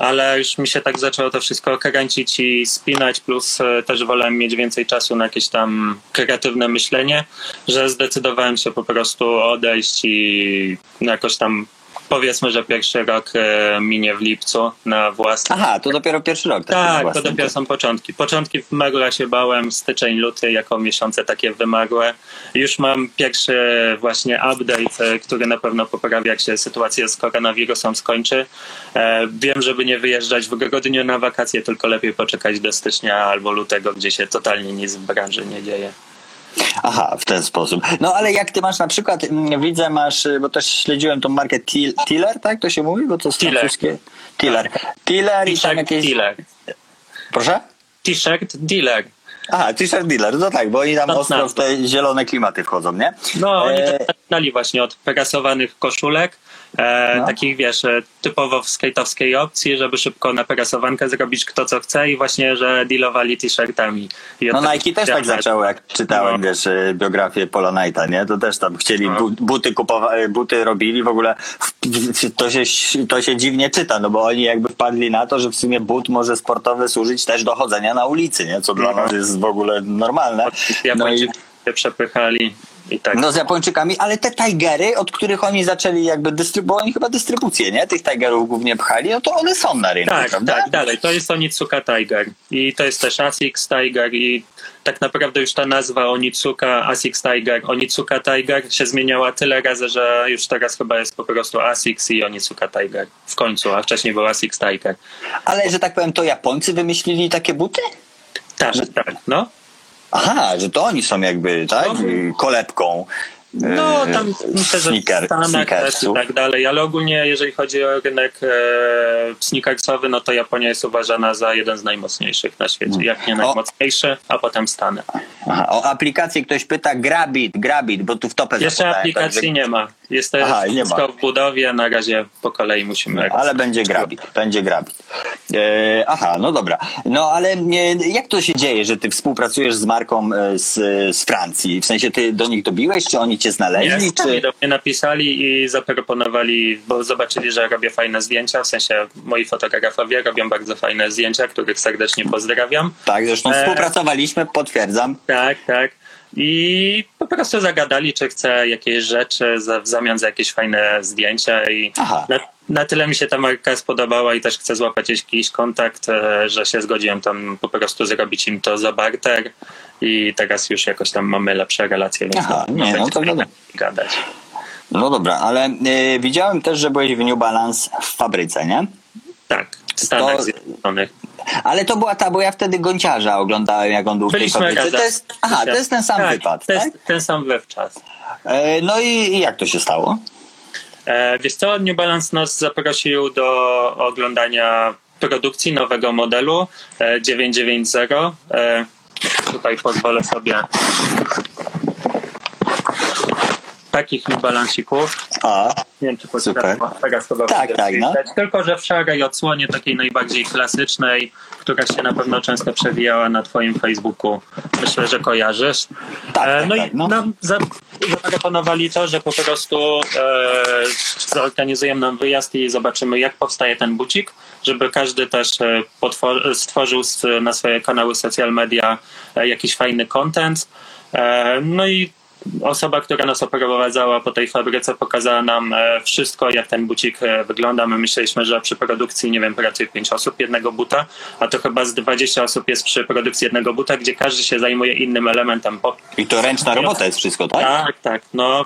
[SPEAKER 1] Ale już mi się tak zaczęło to wszystko kręcić i spinać, plus e, też wolałem mieć więcej czasu na jakieś tam kreatywne myślenie, że zdecydowałem się po prostu odejść i jakoś tam powiedzmy, że pierwszy rok e, minie w lipcu na własny.
[SPEAKER 2] Aha, to dopiero pierwszy rok. taki
[SPEAKER 1] Tak, to dopiero są początki. Początki w mega się bałem, styczeń, luty jako miesiące takie wymagłe. Już mam pierwszy właśnie update, e, który na pewno poprawi, jak się sytuacja z koronawirusem skończy. E, Wiem, żeby nie wyjeżdżać w grudniu na wakacje, tylko lepiej poczekać do stycznia albo lutego, gdzie się totalnie nic w branży nie dzieje.
[SPEAKER 2] Aha, w ten sposób. No ale jak ty masz na przykład, mm, widzę, masz, bo też śledziłem tą markę Til- Tiller, tak to się mówi? Bo to jest
[SPEAKER 1] Tiller.
[SPEAKER 2] francuskie. Tiller. Tiller i tam jakieś...
[SPEAKER 1] dealer.
[SPEAKER 2] Proszę?
[SPEAKER 1] T-shirt dealer.
[SPEAKER 2] Aha, t-shirt dealer, no tak, bo oni tam
[SPEAKER 1] To
[SPEAKER 2] ostro w te zielone klimaty wchodzą, nie?
[SPEAKER 1] No, oni
[SPEAKER 2] E,
[SPEAKER 1] zaczynali właśnie od prasowanych koszulek, e,
[SPEAKER 2] No.
[SPEAKER 1] takich wiesz, e, typowo w skate'owskiej opcji, żeby szybko na prasowankę zrobić kto co chce i właśnie, że dealowali t-shirtami.
[SPEAKER 2] No
[SPEAKER 1] tego
[SPEAKER 2] Nike też tak zaczęło, jak czytałem,
[SPEAKER 1] No.
[SPEAKER 2] wiesz, y, biografię Paula Knighta, nie? To też tam chcieli,
[SPEAKER 1] No.
[SPEAKER 2] bu- buty kupowa- y, buty robili, w ogóle to się, to się dziwnie czyta, no bo oni jakby wpadli na to, że w sumie but może sportowy służyć też do chodzenia na ulicy, nie? Co dla
[SPEAKER 1] No.
[SPEAKER 2] nas jest w ogóle normalne. No i,
[SPEAKER 1] przepychali tak.
[SPEAKER 2] no z Japończykami, ale te Tigery, od których oni zaczęli jakby dystrybuować, bo oni chyba dystrybucję, nie? Tych Tigerów głównie pchali, no to one są na rynku,
[SPEAKER 1] tak,
[SPEAKER 2] prawda?
[SPEAKER 1] tak, dalej. To jest Onitsuka Tiger i to jest też Asics Tiger i tak naprawdę już ta nazwa Onitsuka, Asics Tiger, Onitsuka Tiger się zmieniała tyle razy, że już teraz chyba jest po prostu Asics i Onitsuka Tiger w końcu, a wcześniej był Asics Tiger.
[SPEAKER 2] Ale, że tak powiem, to Japońcy wymyślili takie buty?
[SPEAKER 1] Tak, tak, no.
[SPEAKER 2] Aha, że to oni są jakby, tak?
[SPEAKER 1] No.
[SPEAKER 2] Kolebką.
[SPEAKER 1] No,
[SPEAKER 2] e,
[SPEAKER 1] tam myślę, że
[SPEAKER 2] sneaker,
[SPEAKER 1] Stanach i tak dalej, ale ogólnie jeżeli chodzi o rynek e, sneakersowy, no to Japonia jest uważana za jeden z najmocniejszych na świecie, jak nie najmocniejszy, a potem Stany.
[SPEAKER 2] Aha, o aplikację ktoś pyta, Grabit, Grabit, bo tu w topę
[SPEAKER 1] Jeszcze
[SPEAKER 2] zapytałem,
[SPEAKER 1] aplikacji nie ma. Jest to
[SPEAKER 2] Aha, nie
[SPEAKER 1] wszystko
[SPEAKER 2] ma.
[SPEAKER 1] w budowie, na razie po kolei musimy...
[SPEAKER 2] Ale będzie Grabit, będzie Grabit. E, aha, no dobra. No ale e, jak to się dzieje, że ty współpracujesz z marką e, z, z Francji? W sensie ty do nich dobiłeś, czy oni cię
[SPEAKER 1] Nie,
[SPEAKER 2] znaleźli?
[SPEAKER 1] sami
[SPEAKER 2] Czy...
[SPEAKER 1] do mnie napisali i zaproponowali, bo zobaczyli, że robię fajne zdjęcia, w sensie moi fotografowie robią bardzo fajne zdjęcia, których serdecznie pozdrawiam.
[SPEAKER 2] Tak, zresztą
[SPEAKER 1] E,
[SPEAKER 2] współpracowaliśmy, potwierdzam.
[SPEAKER 1] Tak, tak. I po prostu zagadali, czy chcę jakieś rzeczy za, w zamian za jakieś fajne zdjęcia i na, na tyle mi się ta marka spodobała i też chcę złapać jakiś kontakt, e, że się zgodziłem tam po prostu zrobić im to za barter i teraz już jakoś tam mamy lepsze relacje, więc
[SPEAKER 2] Aha,
[SPEAKER 1] no,
[SPEAKER 2] nie, no to wiadomo.
[SPEAKER 1] gadać.
[SPEAKER 2] No dobra, ale e, widziałem też, że byłeś w New Balance w fabryce, nie?
[SPEAKER 1] Tak, w Stanach
[SPEAKER 2] To-
[SPEAKER 1] Zjednoczonych.
[SPEAKER 2] Ale to była ta, bo ja wtedy Gonciarza oglądałem, jak on był w tej
[SPEAKER 1] razem.
[SPEAKER 2] To jest, aha, to jest ten sam
[SPEAKER 1] tak,
[SPEAKER 2] wypad,
[SPEAKER 1] to
[SPEAKER 2] tak?
[SPEAKER 1] ten sam wywczas.
[SPEAKER 2] E, no i, i jak to się stało?
[SPEAKER 1] E, wiesz co, New Balance nas zaprosił do oglądania produkcji nowego modelu e, 990. E, tutaj pozwolę sobie takich mi balansików.
[SPEAKER 2] A,
[SPEAKER 1] Nie wiem, czy
[SPEAKER 2] Super.
[SPEAKER 1] potrafię teraz chyba
[SPEAKER 2] Tak, tak, no.
[SPEAKER 1] Tylko, że w szarej odsłonie takiej najbardziej klasycznej, która się na pewno często przewijała na twoim Facebooku. Myślę, że kojarzysz.
[SPEAKER 2] Tak,
[SPEAKER 1] E,
[SPEAKER 2] tak,
[SPEAKER 1] no
[SPEAKER 2] tak,
[SPEAKER 1] i
[SPEAKER 2] no.
[SPEAKER 1] nam za- zaproponowali to, że po prostu e, zorganizujemy nam wyjazd i zobaczymy, jak powstaje ten bucik, żeby każdy też e, stworzył na swoje kanały social media e, jakiś fajny content. E, no i osoba, która nas oprowadzała po tej fabryce, pokazała nam e, wszystko, jak ten bucik e, wygląda. My myśleliśmy, że przy produkcji, nie wiem, pracuje 5 osób jednego buta, a to chyba z 20 osób jest przy produkcji jednego buta, gdzie każdy się zajmuje innym elementem.
[SPEAKER 2] I to ręczna robota jest wszystko, tak?
[SPEAKER 1] tak, tak. No,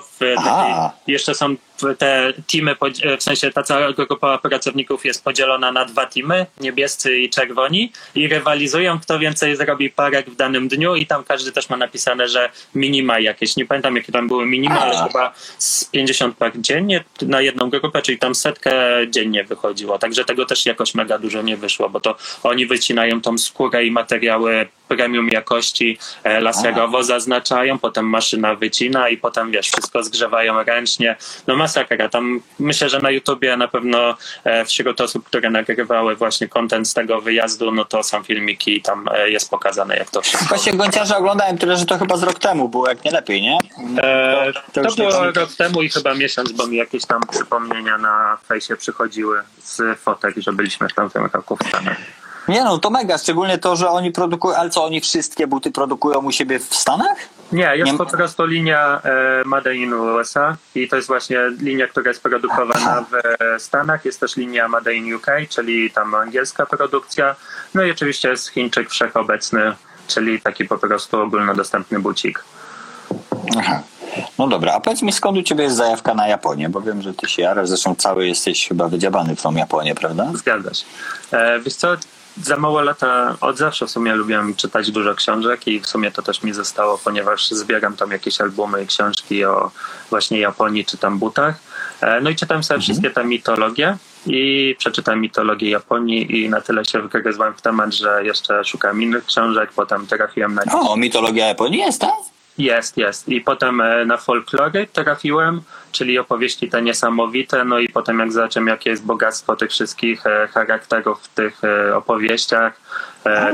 [SPEAKER 1] jeszcze są te teamy, w sensie ta cała grupa pracowników jest podzielona na dwa teamy, niebiescy i czerwoni i rywalizują, kto więcej zrobi parek w danym dniu i tam każdy też ma napisane, że minima jakieś, nie pamiętam jakie tam były minima, ale chyba z 50 par dziennie na jedną grupę, czyli tam setkę dziennie wychodziło, także tego też jakoś mega dużo nie wyszło, bo to oni wycinają tą skórę i materiały premium jakości e, laserowo zaznaczają, potem maszyna wycina i potem wiesz, wszystko zgrzewają ręcznie. No masakra. Tam myślę, że na YouTubie na pewno e, wśród osób, które nagrywały właśnie content z tego wyjazdu, no to są filmiki i tam e, jest pokazane jak to wszystko.
[SPEAKER 2] Właśnie Gonciarza oglądałem tyle, że to chyba z rok temu było, jak nie lepiej, nie? To
[SPEAKER 1] to
[SPEAKER 2] nie
[SPEAKER 1] było
[SPEAKER 2] pamiętam.
[SPEAKER 1] rok temu i chyba miesiąc, bo mi jakieś tam przypomnienia na fejsie przychodziły z fotek, że byliśmy w tamtym roku w Stanach.
[SPEAKER 2] Nie no, to mega, szczególnie to, że oni produkują, ale co, oni wszystkie buty produkują u siebie w Stanach?
[SPEAKER 1] Nie, jest
[SPEAKER 2] Nie-
[SPEAKER 1] po prostu linia e, Made in USA i to jest właśnie linia, która jest produkowana w Stanach. Jest też linia Made in UK, czyli tam angielska produkcja. No i oczywiście jest Chińczyk wszechobecny, czyli taki po prostu ogólnodostępny bucik.
[SPEAKER 2] Aha. No dobra, a powiedz mi skąd u ciebie jest zajawka na Japonię, bo wiem, że ty się jarasz, zresztą cały jesteś chyba wydziabany w tą Japonię, prawda?
[SPEAKER 1] Zgadza się. E, wiesz co, za mało lata, od zawsze w sumie lubiłem czytać dużo książek i w sumie to też mi zostało, ponieważ zbieram tam jakieś albumy i książki o właśnie Japonii czy tam butach. E, No i czytam sobie wszystkie te mitologie i przeczytałem mitologię Japonii i na tyle się wygryzłem w temat, że jeszcze szukałem innych książek, potem trafiłem na
[SPEAKER 2] O, mitologia Japonii jest, tak?
[SPEAKER 1] Jest, jest. I potem e, na folklory trafiłem, czyli opowieści te niesamowite, no i potem jak zobaczyłem, jakie jest bogactwo tych wszystkich e, charakterów w tych e, opowieściach,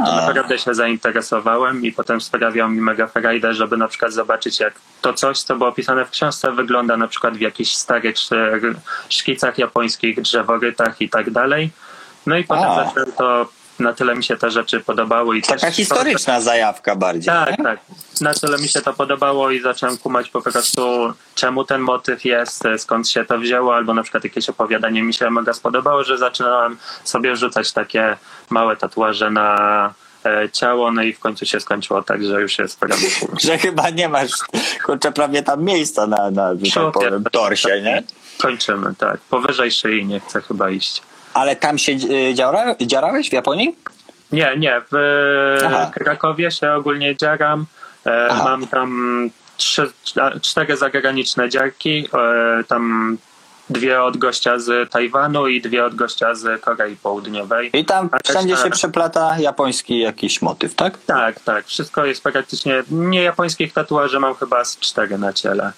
[SPEAKER 1] to naprawdę się zainteresowałem i potem sprawiał mi mega frajdę, żeby na przykład zobaczyć, jak to coś, co było opisane w książce, wygląda na przykład w jakichś starych szkicach japońskich, drzeworytach i tak dalej. No i potem
[SPEAKER 2] A.
[SPEAKER 1] zacząłem to, na tyle mi się te rzeczy podobały. I
[SPEAKER 2] Taka historyczna zajawka bardziej.
[SPEAKER 1] tak,
[SPEAKER 2] nie?
[SPEAKER 1] tak. Na tyle mi się to podobało i zacząłem kumać po prostu, czemu ten motyw jest, skąd się to wzięło, albo na przykład jakieś opowiadanie mi się mega spodobało, że zaczynałem sobie rzucać takie małe tatuaże na e, ciało, no i w końcu się skończyło tak, że już jest prawie
[SPEAKER 2] Że chyba nie masz, kurczę, prawie tam miejsca na, na że tak powiem, torsie, nie?
[SPEAKER 1] Kończymy, tak. Powyżej szyi nie chcę chyba iść.
[SPEAKER 2] Ale tam się y, dziara, dziarałeś w Japonii?
[SPEAKER 1] Nie, nie. W
[SPEAKER 2] Aha.
[SPEAKER 1] Krakowie się ogólnie dziaram. E,
[SPEAKER 2] Aha.
[SPEAKER 1] Mam tam trzy, cztery zagraniczne dziarki. E, tam dwie od gościa z Tajwanu i dwie od gościa z Korei Południowej.
[SPEAKER 2] I tam
[SPEAKER 1] A
[SPEAKER 2] wszędzie się przeplata japoński jakiś motyw, tak?
[SPEAKER 1] Tak, tak. Wszystko jest praktycznie. Nie japońskich tatuaży mam chyba z cztery na ciele.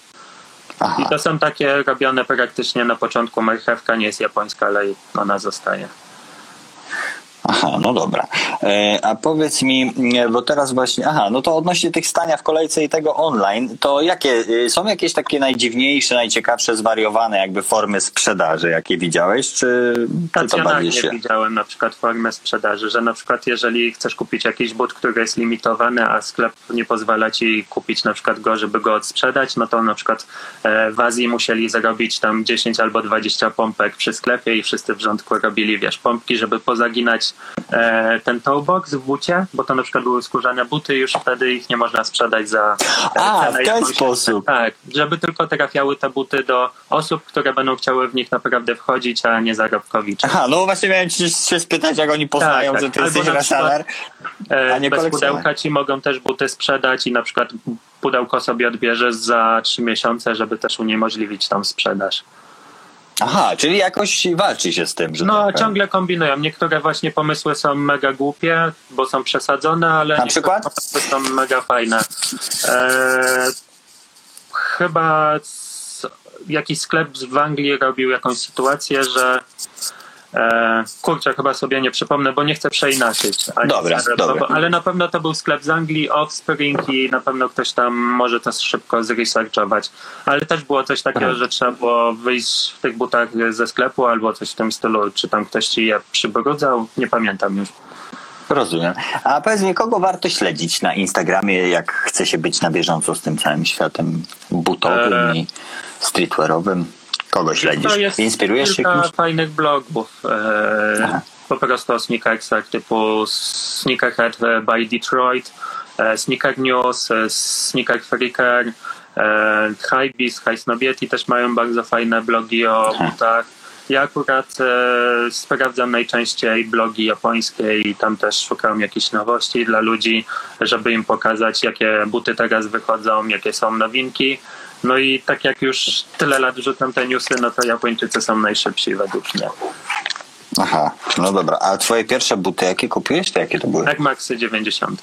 [SPEAKER 2] Aha.
[SPEAKER 1] I to są takie robione praktycznie na początku. Marchewka nie jest japońska, ale ona zostaje.
[SPEAKER 2] Aha, no dobra. E, a powiedz mi, nie, bo teraz właśnie, aha, no to odnośnie tych stania w kolejce i tego online, to jakie, y, są jakieś takie najdziwniejsze, najciekawsze, zwariowane jakby formy sprzedaży, jakie widziałeś, czy, czy to bardziej się...
[SPEAKER 1] widziałem na przykład formę sprzedaży, że na przykład jeżeli chcesz kupić jakiś but, który jest limitowany, a sklep nie pozwala ci kupić na przykład go, żeby go odsprzedać, no to na przykład e, w Azji musieli zarobić tam 10 albo 20 pompek przy sklepie i wszyscy w rządku robili, wiesz, pompki, żeby pozaginać e, ten toolbox w bucie, bo to na przykład były skórzane buty i już wtedy ich nie można sprzedać za e,
[SPEAKER 2] A, w ten sposób.
[SPEAKER 1] Tak, żeby tylko trafiały te buty do osób, które będą chciały w nich naprawdę wchodzić, a nie zarobkowicze.
[SPEAKER 2] Aha, no właśnie miałem ci się spytać, jak oni poznają,
[SPEAKER 1] Tak,
[SPEAKER 2] że
[SPEAKER 1] tak.
[SPEAKER 2] ty
[SPEAKER 1] Albo
[SPEAKER 2] jesteś reseller,
[SPEAKER 1] E,
[SPEAKER 2] A nie
[SPEAKER 1] Bez pudełka ci mogą też buty sprzedać i na przykład pudełko sobie odbierzesz za trzy miesiące, żeby też uniemożliwić tam sprzedaż.
[SPEAKER 2] Aha, czyli jakoś walczy się z tym, że
[SPEAKER 1] No,
[SPEAKER 2] tak,
[SPEAKER 1] ciągle kombinują. Niektóre właśnie pomysły są mega głupie, bo są przesadzone, ale
[SPEAKER 2] Na przykład?
[SPEAKER 1] pomysły są mega fajne. Eee, chyba jakiś sklep w Anglii robił jakąś sytuację, że e, kurczę, chyba sobie nie przypomnę, bo nie chcę przeinaczyć.
[SPEAKER 2] Dobra,
[SPEAKER 1] zaraz,
[SPEAKER 2] dobra.
[SPEAKER 1] bo- Ale na pewno to był sklep z Anglii, Offspring i na pewno ktoś tam może to szybko zresearchować. Ale też było coś takiego,
[SPEAKER 2] Aha.
[SPEAKER 1] że trzeba było wyjść w tych butach ze sklepu albo coś w tym stylu, czy tam ktoś ci je przybrudzał, nie pamiętam już.
[SPEAKER 2] Rozumiem. A powiedz mi, kogo warto śledzić na Instagramie, jak chce się być na bieżąco z tym całym światem butowym
[SPEAKER 1] Eee.
[SPEAKER 2] i streetwearowym? Kogo śledzisz?
[SPEAKER 1] To jest
[SPEAKER 2] Inspirujesz się
[SPEAKER 1] kilka
[SPEAKER 2] kimś?
[SPEAKER 1] fajnych blogów. E, po prostu o sneakersach typu Sneakerhead by Detroit, e, Sneaker News, e, Sneaker Freaker, e, Hypebeast, High Snobiety też mają bardzo fajne blogi o
[SPEAKER 2] Aha.
[SPEAKER 1] butach. Ja akurat e, sprawdzam najczęściej blogi japońskie i tam też szukam jakichś nowości dla ludzi, żeby im pokazać, jakie buty teraz wychodzą, jakie są nowinki. No i tak jak już tyle lat rzucam te newsy, no to Japończycy są najszybsi według mnie.
[SPEAKER 2] Aha, no dobra. A twoje pierwsze buty, jakie kupiłeś, to jakie to były?
[SPEAKER 1] Tak Maxy 90.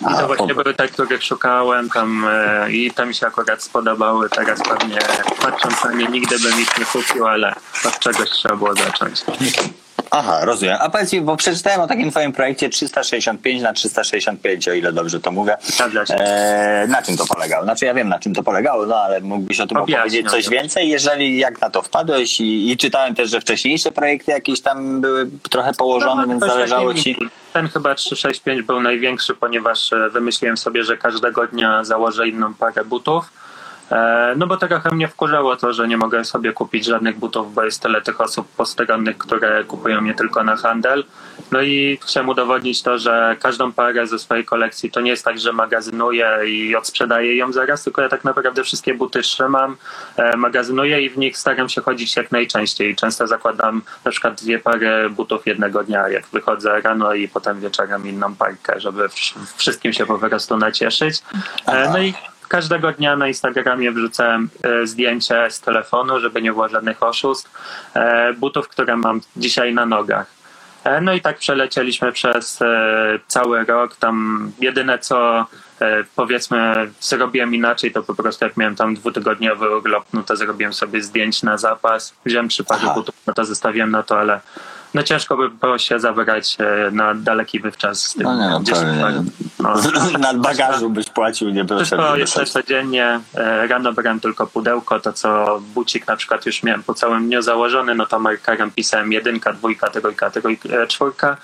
[SPEAKER 1] I
[SPEAKER 2] A,
[SPEAKER 1] to właśnie
[SPEAKER 2] o-
[SPEAKER 1] były te, których szukałem tam e, i te mi się akurat spodobały. Teraz pewnie patrząc na nie nigdy bym ich nie kupił, ale od czegoś trzeba było zacząć.
[SPEAKER 2] Aha, rozumiem. A powiedz mi, bo przeczytałem o takim twoim projekcie 365 na 365, o ile dobrze to mówię.
[SPEAKER 1] Zgadza się.
[SPEAKER 2] Eee, na czym to polegało? Znaczy ja wiem, na czym to polegało, no ale mógłbyś o tym
[SPEAKER 1] Objaśniam
[SPEAKER 2] opowiedzieć coś
[SPEAKER 1] to.
[SPEAKER 2] więcej, jeżeli jak na to wpadłeś i, i czytałem też, że wcześniejsze projekty jakieś tam były trochę położone,
[SPEAKER 1] No,
[SPEAKER 2] więc zależało ci...
[SPEAKER 1] Ten chyba 365 był największy, ponieważ e, wymyśliłem sobie, że każdego dnia założę inną parę butów. E, No bo trochę mnie wkurzało to, że nie mogę sobie kupić żadnych butów, bo jest tyle tych osób postronnych, które kupują je tylko na handel. No i chciałem udowodnić to, że każdą parę ze swojej kolekcji to nie jest tak, że magazynuję i odsprzedaję ją zaraz, tylko ja tak naprawdę wszystkie buty trzymam, e, magazynuję i w nich staram się chodzić jak najczęściej. Często zakładam na przykład dwie pary butów jednego dnia, jak wychodzę rano i potem wieczorem inną parkę, żeby wsz- wszystkim się po prostu nacieszyć. E. No i każdego dnia na Instagramie wrzucałem e, zdjęcie z telefonu, żeby nie było żadnych oszustw, e, butów, które mam dzisiaj na nogach. E, No i tak przelecieliśmy przez cały rok. Tam jedyne co powiedzmy zrobiłem inaczej, to po prostu jak miałem tam dwutygodniowy urlop, no to zrobiłem sobie zdjęć na zapas. Wziąłem trzy pary butów, no to zostawiłem na to, ale no ciężko by było się zabrać e, na daleki wywczas z tym.
[SPEAKER 2] No nie, no,
[SPEAKER 1] 10
[SPEAKER 2] pewnie.
[SPEAKER 1] par. No.
[SPEAKER 2] Nad bagażu byś płacił, nie
[SPEAKER 1] Wszystko
[SPEAKER 2] proszę.
[SPEAKER 1] jeszcze codziennie. E, Rano brałem tylko pudełko, to co bucik na przykład już miałem po całym dniu założony, no to markerem pisałem jedynka, dwójka, trójka, trójka, e, czwórka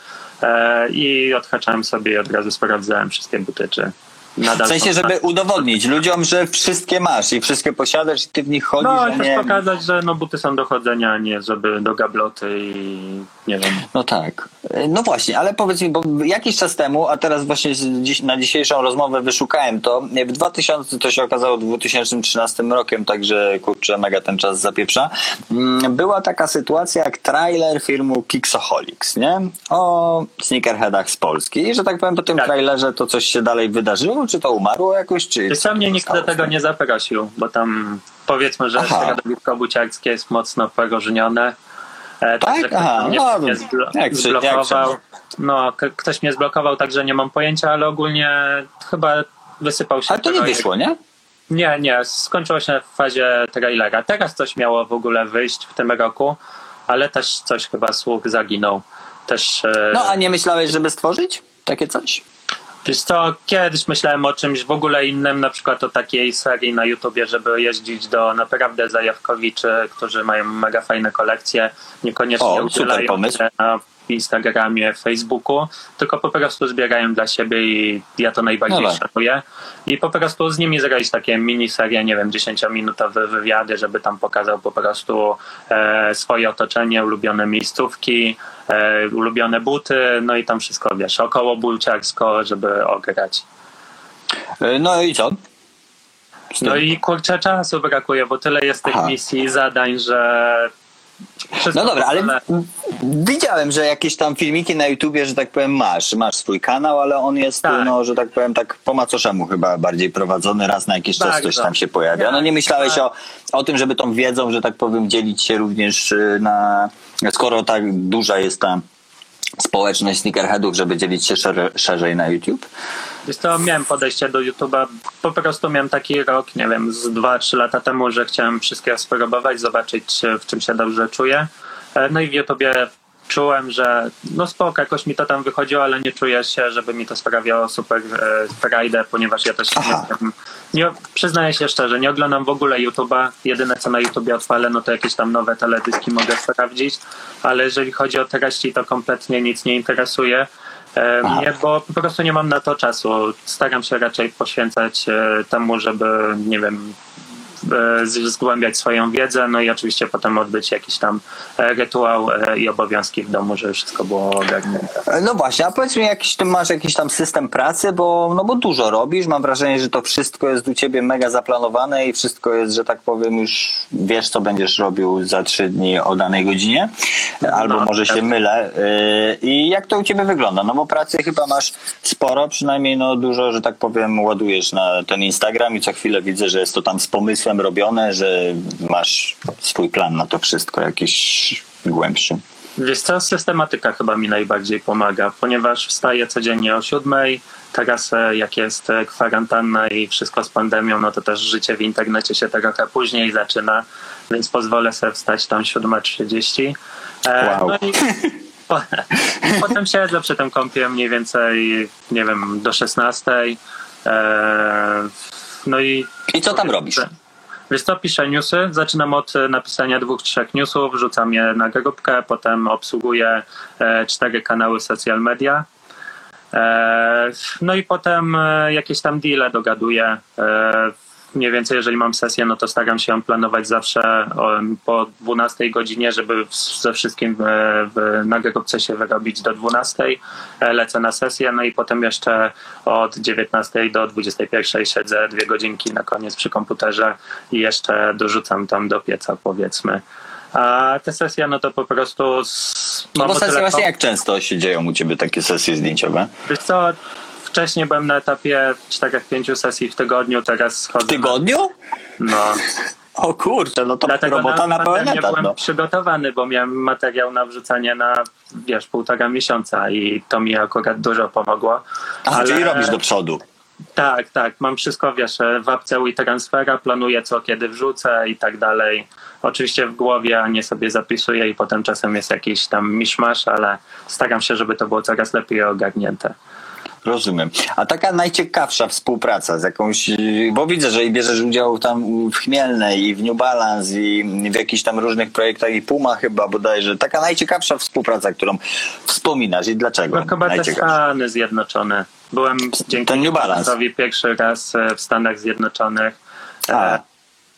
[SPEAKER 1] i odhaczałem sobie i od razu sprawdzałem wszystkie buty, czy nadal
[SPEAKER 2] W sensie,
[SPEAKER 1] są
[SPEAKER 2] żeby udowodnić ludziom, że wszystkie masz i wszystkie posiadasz i ty w nich chodzisz,
[SPEAKER 1] No
[SPEAKER 2] a
[SPEAKER 1] i też
[SPEAKER 2] nie...
[SPEAKER 1] pokazać, że no, buty są do chodzenia, a nie żeby do gabloty i nie wiem.
[SPEAKER 2] No tak. No właśnie, ale powiedz mi, bo jakiś czas temu, a teraz właśnie dziś, na dzisiejszą rozmowę wyszukałem to, w 2000, to się okazało 2013 rokiem, także kurczę, mega ten czas zapieprza, mm, była taka sytuacja jak trailer firmy Kixoholics, nie? O sneakerheadach z Polski i że tak powiem po tym
[SPEAKER 1] Tak.
[SPEAKER 2] trailerze to coś się dalej wydarzyło, czy to umarło jakoś, czy...
[SPEAKER 1] Co, mnie nikt do tego nie zaprosił, bo tam powiedzmy, że środowisko buciarskie jest mocno poróżnione. E,
[SPEAKER 2] Tak?
[SPEAKER 1] ktoś
[SPEAKER 2] Aha,
[SPEAKER 1] mnie,
[SPEAKER 2] no,
[SPEAKER 1] mnie zblo-
[SPEAKER 2] jak jak
[SPEAKER 1] zblokował.
[SPEAKER 2] wszędzie.
[SPEAKER 1] No, ktoś mnie zblokował, także nie mam pojęcia, ale ogólnie chyba wysypał się.
[SPEAKER 2] Ale to nie
[SPEAKER 1] projekt.
[SPEAKER 2] wyszło, nie?
[SPEAKER 1] Nie, nie, skończyło się w fazie trailera. Teraz coś miało w ogóle wyjść w tym roku, ale też coś chyba słuch zaginął. Też, e,
[SPEAKER 2] No a nie myślałeś, żeby stworzyć takie coś?
[SPEAKER 1] Wiesz co, kiedyś myślałem o czymś w ogóle innym, na przykład o takiej serii na YouTubie, żeby jeździć do naprawdę zajawkowiczy, którzy mają mega fajne kolekcje, niekoniecznie
[SPEAKER 2] O, super
[SPEAKER 1] udzielają
[SPEAKER 2] pomysł.
[SPEAKER 1] się na Instagramie, Facebooku, tylko po prostu zbierają dla siebie i ja to najbardziej
[SPEAKER 2] No tak.
[SPEAKER 1] szanuję. I po prostu z nimi zrobić takie miniserie, nie wiem, 10-minutowe wywiady, żeby tam pokazał po prostu e, swoje otoczenie, ulubione miejscówki, e, ulubione buty, no i tam wszystko, wiesz, około bulciarsko, żeby ograć.
[SPEAKER 2] E, No i co?
[SPEAKER 1] No i kurczę czasu brakuje, bo tyle jest tych
[SPEAKER 2] Aha.
[SPEAKER 1] misji i zadań, że wszystko
[SPEAKER 2] No dobra, ale. Widziałem, że jakieś tam filmiki na YouTubie, że tak powiem, masz. Masz swój kanał, ale on jest,
[SPEAKER 1] Tak.
[SPEAKER 2] no, że tak powiem, tak po macoszemu chyba bardziej prowadzony. Raz na jakiś czas
[SPEAKER 1] Tak,
[SPEAKER 2] coś
[SPEAKER 1] tak.
[SPEAKER 2] tam się pojawia. No nie myślałeś
[SPEAKER 1] Tak.
[SPEAKER 2] o, o tym, żeby tą wiedzą, że tak powiem, dzielić się również y, na... Skoro tak duża jest ta społeczność sneakerheadów, żeby dzielić się szerzej, szerzej na YouTube?
[SPEAKER 1] Wiesz miałem podejście do YouTube'a, po prostu miałem taki rok, nie wiem, z 2-3 lata temu, że chciałem wszystkiego spróbować, zobaczyć e, w czym się dobrze czuję. E, No i w YouTubie czułem, że no spoko, jakoś mi to tam wychodziło, ale nie czuję się, żeby mi to sprawiało super e, frajdę, ponieważ ja też
[SPEAKER 2] Aha.
[SPEAKER 1] jestem, nie, przyznaję się szczerze, nie oglądam w ogóle YouTube'a. Jedyne co na YouTubie odpalę, no to jakieś tam nowe teledyski mogę sprawdzić, ale jeżeli chodzi o treści, to kompletnie nic nie interesuje. E,
[SPEAKER 2] Aha.
[SPEAKER 1] mnie, bo po prostu nie mam na to czasu. Staram się raczej poświęcać e, temu, żeby, nie wiem, zgłębiać swoją wiedzę, no i oczywiście potem odbyć jakiś tam e, rytuał e, i obowiązki w domu, żeby wszystko było ogarnięte.
[SPEAKER 2] No właśnie, a powiedz mi, jakiś, ty masz jakiś tam system pracy, bo, no bo dużo robisz, mam wrażenie, że to wszystko jest u ciebie mega zaplanowane i wszystko jest, że tak powiem, już wiesz, co będziesz robił za trzy dni o danej godzinie, albo
[SPEAKER 1] No,
[SPEAKER 2] może się
[SPEAKER 1] tak.
[SPEAKER 2] mylę. Yy, I jak to u ciebie wygląda? No bo pracy chyba masz sporo, przynajmniej no dużo, że tak powiem, ładujesz na ten Instagram i co chwilę widzę, że jest to tam z pomysłem robione, że masz swój plan na to wszystko, jakiś głębszy.
[SPEAKER 1] Wiesz co, systematyka chyba mi najbardziej pomaga, ponieważ wstaję codziennie o siódmej, teraz jak jest e, kwarantanna i wszystko z pandemią, no to też życie w internecie się trochę później zaczyna, więc pozwolę sobie wstać tam 7.30. E,
[SPEAKER 2] Wow.
[SPEAKER 1] No i po, i potem siedzę przy tym kąpie mniej więcej, nie wiem, do 16. E, no i
[SPEAKER 2] I co tam robisz?
[SPEAKER 1] Wiesz co, piszę newsy. Zaczynam od e, napisania dwóch, trzech newsów, wrzucam je na grupkę, potem obsługuję e, cztery kanały social media. E, no i potem jakieś tam deale dogaduję. E, mniej więcej, jeżeli mam sesję, no to staram się ją planować zawsze po 12 godzinie, żeby ze wszystkim w, w, na grupce się wyrobić do 12. E, Lecę na sesję, no i potem jeszcze od 19 do 21 siedzę dwie godzinki na koniec przy komputerze i jeszcze dorzucam tam do pieca, powiedzmy. A te sesje, no to po prostu. Z,
[SPEAKER 2] No bo sesje właśnie jak często się dzieją u ciebie takie sesje zdjęciowe?
[SPEAKER 1] Wiesz co, wcześniej byłem na etapie 4-5 sesji w tygodniu, teraz schodzę.
[SPEAKER 2] W tygodniu?
[SPEAKER 1] No,
[SPEAKER 2] O kurczę, no to
[SPEAKER 1] dlatego
[SPEAKER 2] robota na,
[SPEAKER 1] na
[SPEAKER 2] pełen etat.
[SPEAKER 1] byłem
[SPEAKER 2] No.
[SPEAKER 1] przygotowany, bo miałem materiał na wrzucanie na, wiesz, półtora miesiąca i to mi akurat dużo pomogło.
[SPEAKER 2] A, czyli robisz do przodu.
[SPEAKER 1] Tak, tak, mam wszystko, wiesz, w apce transfera, planuję co kiedy wrzucę i tak dalej. Oczywiście w głowie, a nie sobie zapisuję i potem czasem jest jakiś tam miszmasz, ale staram się, żeby to było coraz lepiej ogarnięte.
[SPEAKER 2] Rozumiem. A taka najciekawsza współpraca z jakąś, bo widzę, że i bierzesz udział tam w Chmielnej i w New Balance i w jakichś tam różnych projektach i Puma chyba bodajże. Taka najciekawsza współpraca, którą wspominasz i dlaczego?
[SPEAKER 1] No chyba te? Stany Zjednoczone. Byłem dzięki
[SPEAKER 2] Ten New Balance.
[SPEAKER 1] Pierwszy raz e, w Stanach Zjednoczonych. E,
[SPEAKER 2] A.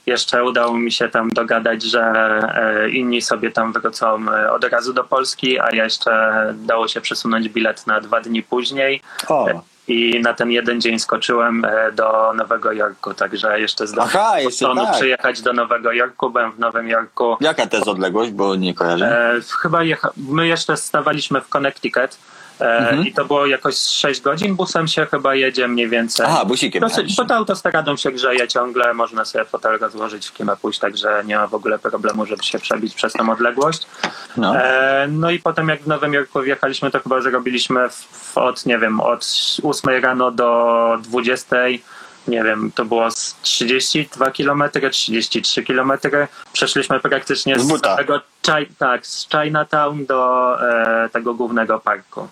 [SPEAKER 1] Jeszcze udało mi się tam dogadać, że e, inni sobie tam wrócą e, od razu do Polski, a ja jeszcze dało się przesunąć bilet na dwa dni później.
[SPEAKER 2] O.
[SPEAKER 1] I na ten jeden dzień skoczyłem e, do Nowego Jorku, także jeszcze zdążyłem z Bostonu
[SPEAKER 2] tak.
[SPEAKER 1] przyjechać do Nowego Jorku. Byłem w Nowym Jorku.
[SPEAKER 2] Jaka to jest odległość, bo nie kojarzę?
[SPEAKER 1] E, chyba jecha- my jeszcze stawaliśmy w Connecticut
[SPEAKER 2] Mhm.
[SPEAKER 1] i to było jakoś 6 godzin. Busem się chyba jedzie mniej więcej.
[SPEAKER 2] Aha, busikiem
[SPEAKER 1] Dosyć, pod autostradą się grzeje ciągle, można sobie fotel rozłożyć w kina pójść, także nie ma w ogóle problemu, żeby się przebić przez tą odległość.
[SPEAKER 2] No.
[SPEAKER 1] E, no i potem jak w Nowym Jorku wjechaliśmy, to chyba zrobiliśmy w, od, nie wiem, od 8 rano do 20. Nie wiem, to było z 32 km, 33 km. Przeszliśmy praktycznie
[SPEAKER 2] Z
[SPEAKER 1] z, tego, tak, z Chinatown do e, tego głównego parku.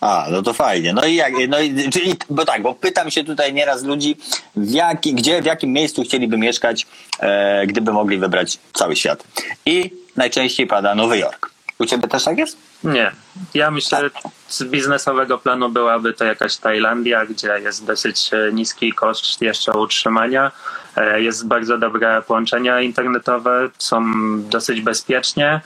[SPEAKER 2] A, no to fajnie. No i jak, no i, czyli, bo tak, bo pytam się tutaj nieraz ludzi, w jaki, gdzie, w jakim miejscu chcieliby mieszkać, e, gdyby mogli wybrać cały świat. I najczęściej pada Nowy Jork. U ciebie też tak jest?
[SPEAKER 1] Nie. Ja myślę, że z biznesowego planu byłaby to jakaś Tajlandia, gdzie jest dosyć e, niski koszt jeszcze utrzymania. E, Jest bardzo dobre połączenia internetowe, są dosyć bezpiecznie.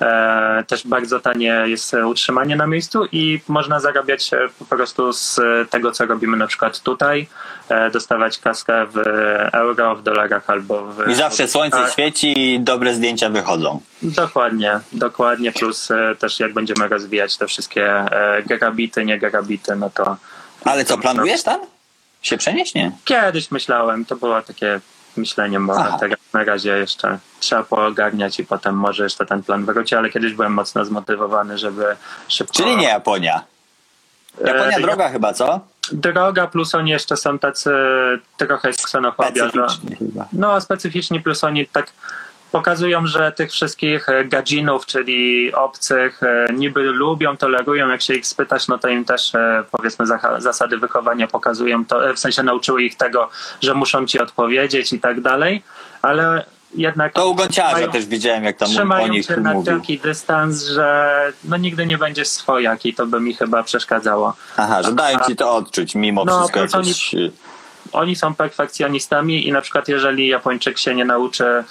[SPEAKER 1] E, też bardzo tanie jest utrzymanie na miejscu i można zarabiać e, po prostu z tego, co robimy na przykład tutaj, e, dostawać kaskę w euro, w dolarach albo w...
[SPEAKER 2] I zawsze słońce świeci i dobre zdjęcia wychodzą.
[SPEAKER 1] Dokładnie, dokładnie, plus e, też jak będziemy rozwijać te wszystkie e, gigabity, nie gigabity, no to
[SPEAKER 2] Ale co, planujesz tam? Się przenieść? Nie.
[SPEAKER 1] kiedyś myślałem, to było takie myślenie moje,
[SPEAKER 2] Aha.
[SPEAKER 1] teraz na razie jeszcze trzeba poogarniać i potem może jeszcze ten plan wróci, ale kiedyś byłem mocno zmotywowany, żeby szybko...
[SPEAKER 2] Czyli nie Japonia. Japonia
[SPEAKER 1] E,
[SPEAKER 2] droga chyba, co?
[SPEAKER 1] Droga, plus oni jeszcze są tacy, trochę jest ksenofobia, że...
[SPEAKER 2] Specyficznie chyba.
[SPEAKER 1] No, specyficzni, plus oni tak pokazują, że tych wszystkich e, gadzinów, czyli obcych, e, niby lubią, tolerują. Jak się ich spytać, no to im też e, powiedzmy zasady wychowania pokazują, to, w sensie nauczyły ich tego, że muszą ci odpowiedzieć i tak dalej, ale jednak
[SPEAKER 2] To u Gonciarza też widziałem, jak tam o
[SPEAKER 1] trzymają
[SPEAKER 2] nich
[SPEAKER 1] się na
[SPEAKER 2] mówił.
[SPEAKER 1] taki dystans, że no nigdy nie będzie swojak i to by mi chyba przeszkadzało.
[SPEAKER 2] Aha, że dają ci to odczuć, mimo
[SPEAKER 1] No,
[SPEAKER 2] wszystko
[SPEAKER 1] oni-
[SPEAKER 2] jakieś... y,
[SPEAKER 1] oni są perfekcjonistami i na przykład jeżeli Japończyk się nie nauczy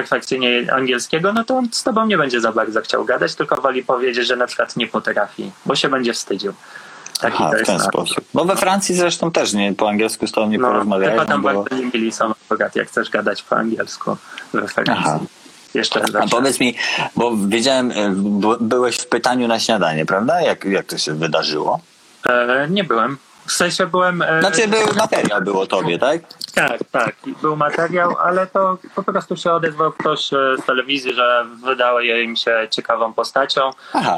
[SPEAKER 1] perfekcyjnie angielskiego, no to on z tobą nie będzie za bardzo chciał gadać, tylko woli powiedzieć, że na przykład nie potrafi, bo się będzie wstydził. Taki
[SPEAKER 2] Aha,
[SPEAKER 1] to
[SPEAKER 2] w
[SPEAKER 1] jest
[SPEAKER 2] ten sposób. Bo we Francji zresztą też nie po angielsku z tobą nie
[SPEAKER 1] No,
[SPEAKER 2] porozmawiają,
[SPEAKER 1] tylko tam
[SPEAKER 2] bo...
[SPEAKER 1] bardzo nie mili są akurat, jak chcesz gadać po angielsku we Francji.
[SPEAKER 2] Aha.
[SPEAKER 1] Jeszcze
[SPEAKER 2] A
[SPEAKER 1] zawsze.
[SPEAKER 2] powiedz mi, bo wiedziałem, b- byłeś w pytaniu na śniadanie, prawda? Jak, jak to się wydarzyło?
[SPEAKER 1] E, nie byłem. W sensie byłem... E,
[SPEAKER 2] Znaczy był materiał był o tobie, tak?
[SPEAKER 1] Tak, tak. Był materiał, ale to po prostu się odezwał ktoś e, z telewizji, że wydało im się ciekawą postacią.
[SPEAKER 2] Aha.